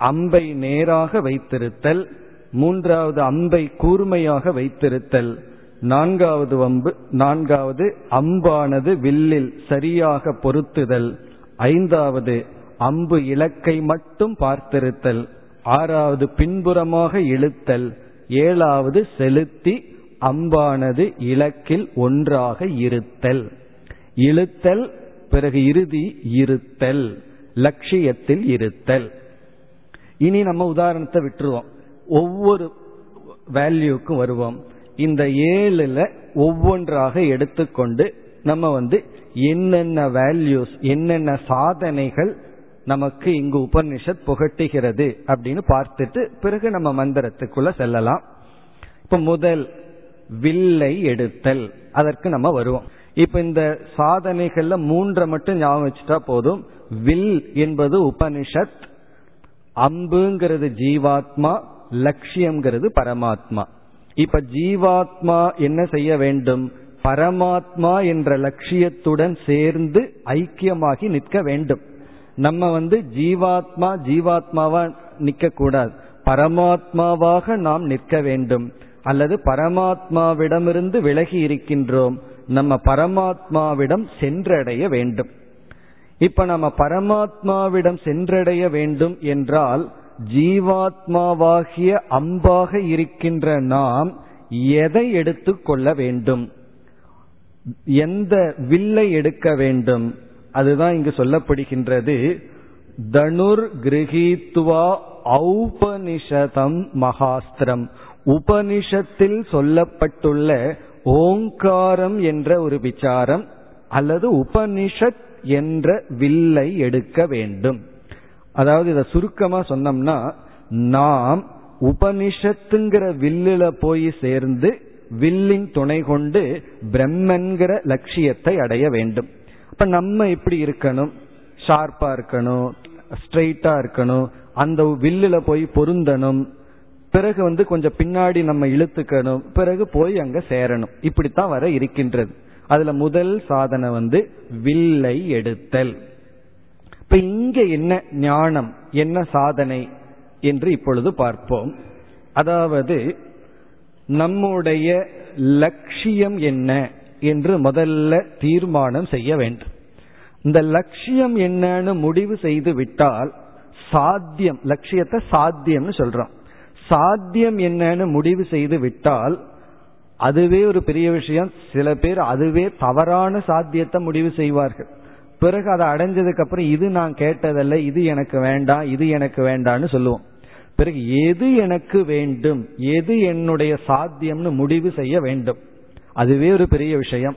அம்பை நேராக வைத்திருத்தல் மூன்றாவது அம்பை கூர்மையாக வைத்திருத்தல் நான்காவது அம்பு நான்காவது அம்பானது வில்லில் சரியாக பொருத்துதல் ஐந்தாவது அம்பு இலக்கை மட்டும் பார்த்திருத்தல் ஆறாவது பின்புறமாக இழுத்தல் ஏழாவது செலுத்தி அம்பானது இலக்கில் ஒன்றாக இருத்தல். இழுத்தல் பிறகு இறுதி இருத்தல் லட்சியத்தில் இருத்தல். இனி நம்ம உதாரணத்தை விட்டுருவோம். ஒவ்வொரு வேல்யூக்கும் வருவோம். இந்த ஏழுல ஒவ்வொன்றாக எடுத்துக்கொண்டு நம்ம வந்து என்னென்ன வேல்யூஸ் என்னென்ன சாதனைகள் நமக்கு இங்கு உபனிஷத் புகட்டுகிறது அப்படின்னு பார்த்துட்டு பிறகு நம்ம மந்திரத்துக்குள்ள செல்லலாம். இப்ப முதல் வில்லை எடுத்தல் அதற்கு நம்ம வருவோம். இப்ப இந்த சாதனைகள்ல மூன்றை மட்டும் ஞாபகம் வச்சுட்டா போதும். வில் என்பது உபனிஷத் அம்புங்கிறது ஜீவாத்மா லட்சியம்ங்கிறது பரமாத்மா. இப்ப ஜீவாத்மா என்ன செய்ய வேண்டும்? பரமாத்மா என்ற லட்சியத்துடன் சேர்ந்து ஐக்கியமாகி நிற்க வேண்டும். நம்ம வந்து ஜீவாத்மா ஜீவாத்மாவா நிக்க கூடாது பரமாத்மாவாக நாம் நிற்க வேண்டும். அல்லது பரமாத்மாவிடமிருந்து விலகி இருக்கின்றோம். நம்ம பரமாத்மாவிடம் சென்றடைய வேண்டும். இப்ப நம்ம பரமாத்மாவிடம் சென்றடைய வேண்டும் என்றால் ஜீவாத்மாவாகிய அம்பாக இருக்கின்ற நாம் எதை எடுத்துக்கொள்ள வேண்டும்? எந்த வில்லை எடுக்க வேண்டும்? அதுதான் இங்கு சொல்லப்படுகின்றது. தனுர் கிரகித்துவா ஔபனிஷதம் மகாஸ்திரம். உபனிஷத்தில் சொல்லப்பட்டுள்ள ஓங்காரம் என்ற ஒரு விசாரம் அல்லது உபனிஷத் என்ற வில்லை எடுக்க வேண்டும். அதாவது இதை சுருக்கமா சொன்னோம்னா நாம் உபனிஷத்துங்கிற வில்லுல போய் சேர்ந்து வில்லின் துணை கொண்டு பிரம்மன்கிற லட்சியத்தை அடைய வேண்டும். இப்ப நம்ம எப்படி இருக்கணும்? ஷார்ப்பா இருக்கணும் ஸ்ட்ரெயிட்டா இருக்கணும் அந்த வில்லுல போய் பொருந்தணும். பிறகு வந்து கொஞ்சம் பின்னாடி நம்ம இழுத்துக்கணும். பிறகு போய் அங்க சேரணும். இப்படித்தான் வர இருக்கின்றது. அதுல முதல் சாதனை வந்து வில்லை எடுத்தல். இப்ப இங்க என்ன ஞானம்? என்ன சாதனை? என்று இப்பொழுது பார்ப்போம். அதாவது நம்முடைய லட்சியம் என்ன? என்று முதல்ல தீர்மானம் செய்ய வேண்டும். இந்த லட்சியம் என்னன்னு முடிவு செய்து விட்டால் சாத்தியம் லட்சியத்தை சாத்தியம்னு சொல்றோம். சாத்தியம் என்னன்னு முடிவு செய்து விட்டால் அதுவே ஒரு பெரிய விஷயம். சில பேர் அதுவே தவறான சாத்தியத்தை முடிவு செய்வார்கள். பிறகு அதை அடைஞ்சதுக்கு அப்புறம் இது நான் கேட்டதல்ல இது எனக்கு வேண்டாம் இது எனக்கு வேண்டாம்னு சொல்லுவோம். பிறகு எது எனக்கு வேண்டும் எது என்னுடைய சாத்தியம்னு முடிவு செய்ய வேண்டும். அதுவே ஒரு பெரிய விஷயம்.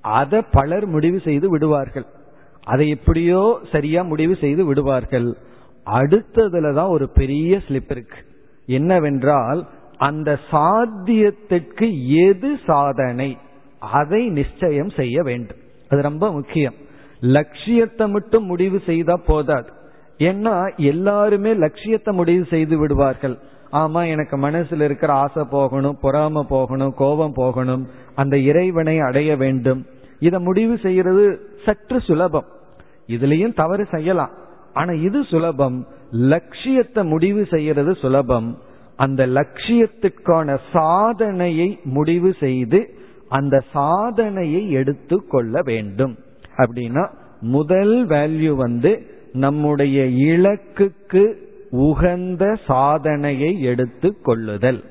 அதை பலர் முடிவு செய்து விடுவார்கள். அதை எப்படியோ சரியா முடிவு செய்து விடுவார்கள். அடுத்ததுல தான் ஒரு பெரிய ஸ்லிப் இருக்கு. என்னவென்றால் அந்த சாத்தியத்திற்கு எது சாதனை? அதை நிச்சயம் செய்ய வேண்டும். அது ரொம்ப முக்கியம். லட்சியத்தை மட்டும் முடிவு செய்தா போதாது. ஏன்னா எல்லாருமே லட்சியத்தை முடிவு செய்து விடுவார்கள். ஆமா எனக்கு மனசுல இருக்கிற ஆசை போகணும் பொறாம போகணும் கோபம் போகணும் அந்த இறைவனை அடைய வேண்டும். இதை முடிவு செய்யறது சற்று சுலபம். இதுலயும் தவறு செய்யலாம். ஆனா இது சுலபம். லட்சியத்தை முடிவு செய்யறது சுலபம். அந்த லட்சியத்திற்கான சாதனையை முடிவு செய்து அந்த சாதனையை எடுத்து கொள்ள வேண்டும். அப்படின்னா முதல் வேல்யூ வந்து நம்முடைய இலக்குக்கு உகந்த சாதனையை எடுத்து கொள்ளுதல்.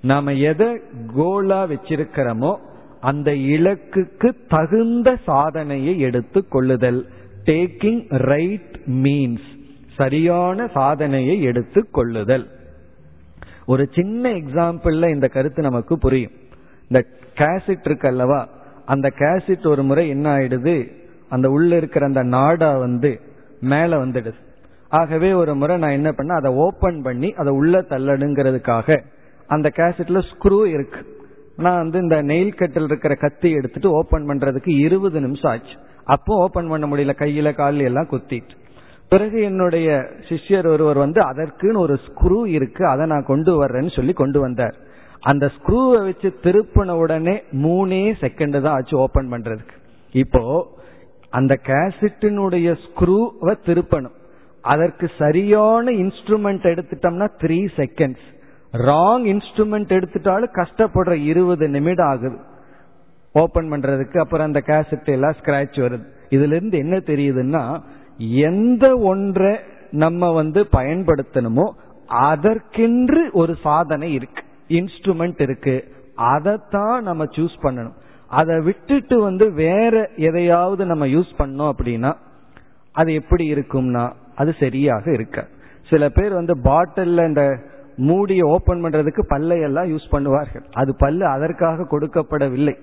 நாம எதை கோலா வச்சிருக்கிறோமோ அந்த இலக்குக்கு தகுந்த சாதனையை எடுத்து கொள்ளுதல். டேக்கிங் ரைட் மீன்ஸ் சரியான சாதனையை எடுத்து கொள்ளுதல். ஒரு சின்ன எக்ஸாம்பிள்ல இந்த கருத்து நமக்கு புரியும். இந்த கேசட் இருக்கு அல்லவா? அந்த கேசட் ஒரு முறை என்ன ஆயிடுது? அந்த உள்ள இருக்கிற அந்த நாடா வந்து மேல வந்துடுது. ஆகவே ஒரு முறை நான் என்ன பண்ண அதை ஓபன் பண்ணி அதை உள்ள தள்ளணுங்கிறதுக்காக அந்த கேசட்ல ஸ்க்ரூ இருக்கு. நான் வந்து இந்த நெயில் கட்டில் இருக்கிற கத்தி எடுத்துட்டு ஓபன் பண்றதுக்கு இருபது நிமிஷம் ஆச்சு. அப்போ ஓபன் பண்ண முடியல கையில காலில் எல்லாம் குத்திட்டு. பிறகு என்னுடைய சிஷ்யர் ஒருவர் வந்து அதற்குன்னு ஒரு ஸ்க்ரூ இருக்கு அதை நான் கொண்டு வர்றேன்னு சொல்லி கொண்டு வந்தார். அந்த ஸ்க்ரூவை வச்சு திருப்பின உடனே மூணே செகண்ட் தான் ஆச்சு ஓபன் பண்றதுக்கு. இப்போ அந்த கேசட்டினுடைய ஸ்க்ரூவை திருப்பணும். அதற்கு சரியான இன்ஸ்ட்ருமெண்ட் எடுத்துட்டோம்னா த்ரீ செகண்ட்ஸ் ராங் இன்ஸ்ட்ருமெண்ட் எடுத்துட்டாலும் கஷ்டப்படுற இருபது நிமிடம் ஆகுது. ஓபன் பண்றதுக்கு அப்புறம் அந்த கேசட் எல்லாம் ஸ்கிராச் வருது. இதுல இருந்து என்ன தெரியுதுன்னா எந்த ஒன்றை நம்ம வந்து பயன்படுத்தணுமோ அதற்கென்று ஒரு சாதனை இருக்கு. இன்ஸ்ட்ருமெண்ட் இருக்கு. அதைத்தான் நம்ம சூஸ் பண்ணணும். அதை விட்டுட்டு வந்து வேற எதையாவது நம்ம யூஸ் பண்ணோம் அப்படின்னா அது எப்படி இருக்கும்னா அது சரியாக இருக்க. சில பேர் வந்து பாட்டில் இந்த மூடியை ஓபன் பண்றதுக்கு பல்லையெல்லாம் யூஸ் பண்ணுவார்கள். அது பல்லு அதற்காக கொடுக்கப்படவில்லை.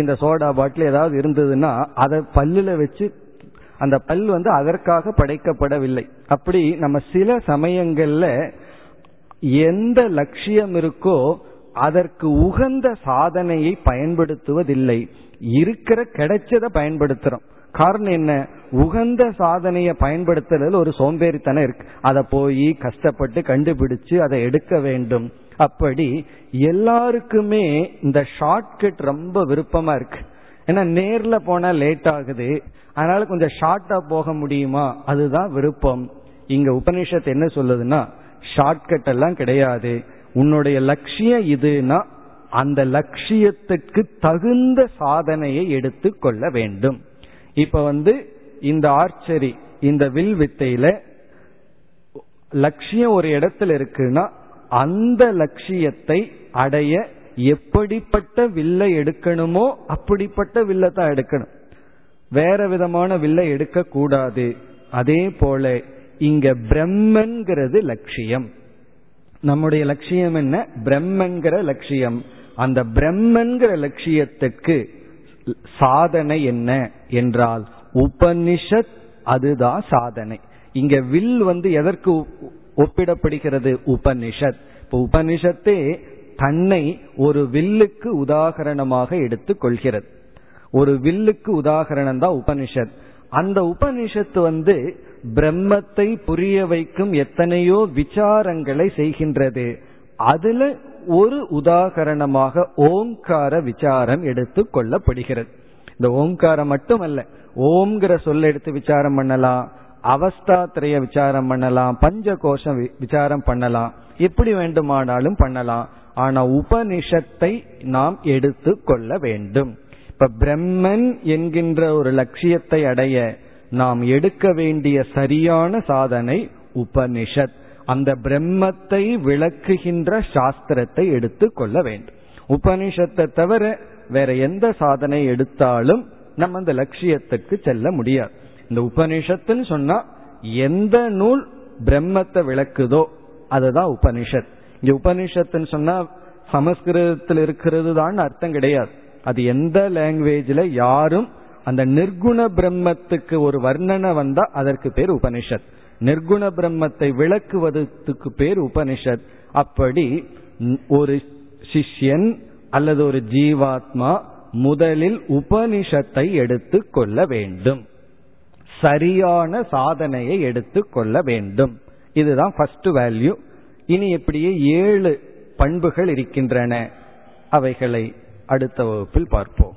இந்த சோடா பாட்டில் ஏதாவது இருந்ததுன்னா அதை பல்லுல வச்சு அந்த பல் வந்து அதற்காக படைக்கப்படவில்லை. அப்படி நம்ம சில சமயங்கள்ல எந்த லட்சியம் இருக்கோ அதற்கு உகந்த சாதனையை பயன்படுத்துவதில்லை. இருக்கிற கிடைச்சதை பயன்படுத்துறோம். காரணம் என்ன? உகந்த சாதனையை பயன்படுத்துறதுல ஒரு சோம்பேறித்தனம் இருக்கு. அதை போய் கஷ்டப்பட்டு கண்டுபிடிச்சு அதை எடுக்க வேண்டும். அப்படி எல்லாருக்குமே இந்த ஷார்ட்கட் ரொம்ப விருப்பமா இருக்கு. ஏன்னா நேர்ல போனா லேட் ஆகுது. அதனால கொஞ்சம் ஷார்ட்டா போக முடியுமா? அதுதான் விருப்பம். இங்க உபநிஷத்து என்ன சொல்லுதுன்னா ஷார்ட்கட் எல்லாம் கிடையாது. உன்னுடைய லட்சியம் இதுனா அந்த லட்சியத்திற்கு தகுந்த சாதனையை எடுத்து கொள்ள வேண்டும். இப்ப வந்து இந்த ஆர்ச்சரி இந்த வில் வித்தையில லட்சியம் ஒரு இடத்துல இருக்குன்னா அந்த லட்சியத்தை அடைய எப்படிப்பட்ட வில்லை எடுக்கணுமோ அப்படிப்பட்ட வில்லை தான் எடுக்கணும். வேற விதமான வில்லை எடுக்க கூடாது. அதே போல இங்க பிரம்மன்கிறது லட்சியம். நம்முடைய லட்சியம் என்ன? பிரம்மன்கிற லட்சியம். அந்த பிரம்மன்கிற லட்சியத்துக்கு சாதனை என்ன என்றால் உபனிஷத் அதுதான் சாதனை. இங்க வில் வந்து எதற்கு ஒப்பிடப்படுகிறது உபனிஷத்? இப்போ உபனிஷத்தே தன்னை ஒரு வில்லுக்கு உதாகரணமாக எடுத்துக் கொள்கிறது. ஒரு வில்லுக்கு உதாகரணம் தான் உபனிஷத். அந்த உபனிஷத்து வந்து பிரம்மத்தை புரிய வைக்கும் எத்தனையோ விசாரங்களை செய்கின்றது. அதுல ஒரு உதாகரணமாக ஓங்கார விசாரம் எடுத்து கொள்ளப்படுகிறது. இந்த ஓங்காரம் மட்டுமல்ல ஓம்ங்கிற சொல்ல எடுத்து விசாரம் பண்ணலாம் அவஸ்தாத்திரைய விசாரம் பண்ணலாம் பஞ்ச கோஷம் விசாரம் பண்ணலாம் எப்படி வேண்டுமானாலும் பண்ணலாம். ஆனா உபனிஷத்தை நாம் எடுத்து கொள்ள வேண்டும். இப்ப பிரம்மன் என்கின்ற ஒரு லட்சியத்தை அடைய நாம் எடுக்க வேண்டிய சரியான சாதனை உபனிஷத். அந்த பிரம்மத்தை விளக்குகின்ற சாஸ்திரத்தை எடுத்து கொள்ள வேண்டும். உபனிஷத்தை தவிர வேற எந்த சாதனை எடுத்தாலும் நம்ம அந்த லட்சியத்துக்கு செல்ல முடியாது. இந்த உபனிஷத்துன்னு சொன்னா எந்த நூல் பிரம்மத்தை விளக்குதோ அதுதான் உபனிஷத். இங்க உபனிஷத்துன்னு சொன்னா சமஸ்கிருதத்தில் இருக்கிறது தான் அர்த்தம் கிடையாது. அது எந்த லாங்குவேஜில் யாரும் அந்த நிர்குண பிரம்மத்துக்கு ஒரு வர்ணனை வந்தா அதற்கு பேர் உபனிஷத். நிர்குண பிரம்மத்தை விளக்குவதற்கு பேர் உபனிஷத். அப்படி ஒரு சிஷ்யன் அல்லது ஒரு ஜீவாத்மா முதலில் உபனிஷத்தை எடுத்து கொள்ள வேண்டும். சரியான சாதனையை எடுத்து கொள்ள வேண்டும். இதுதான் ஃபர்ஸ்ட் வேல்யூ இனி எப்படியே ஏழு பண்புகள் இருக்கின்றன. அவைகளை அடுத்த வகுப்பில் பார்ப்போம்.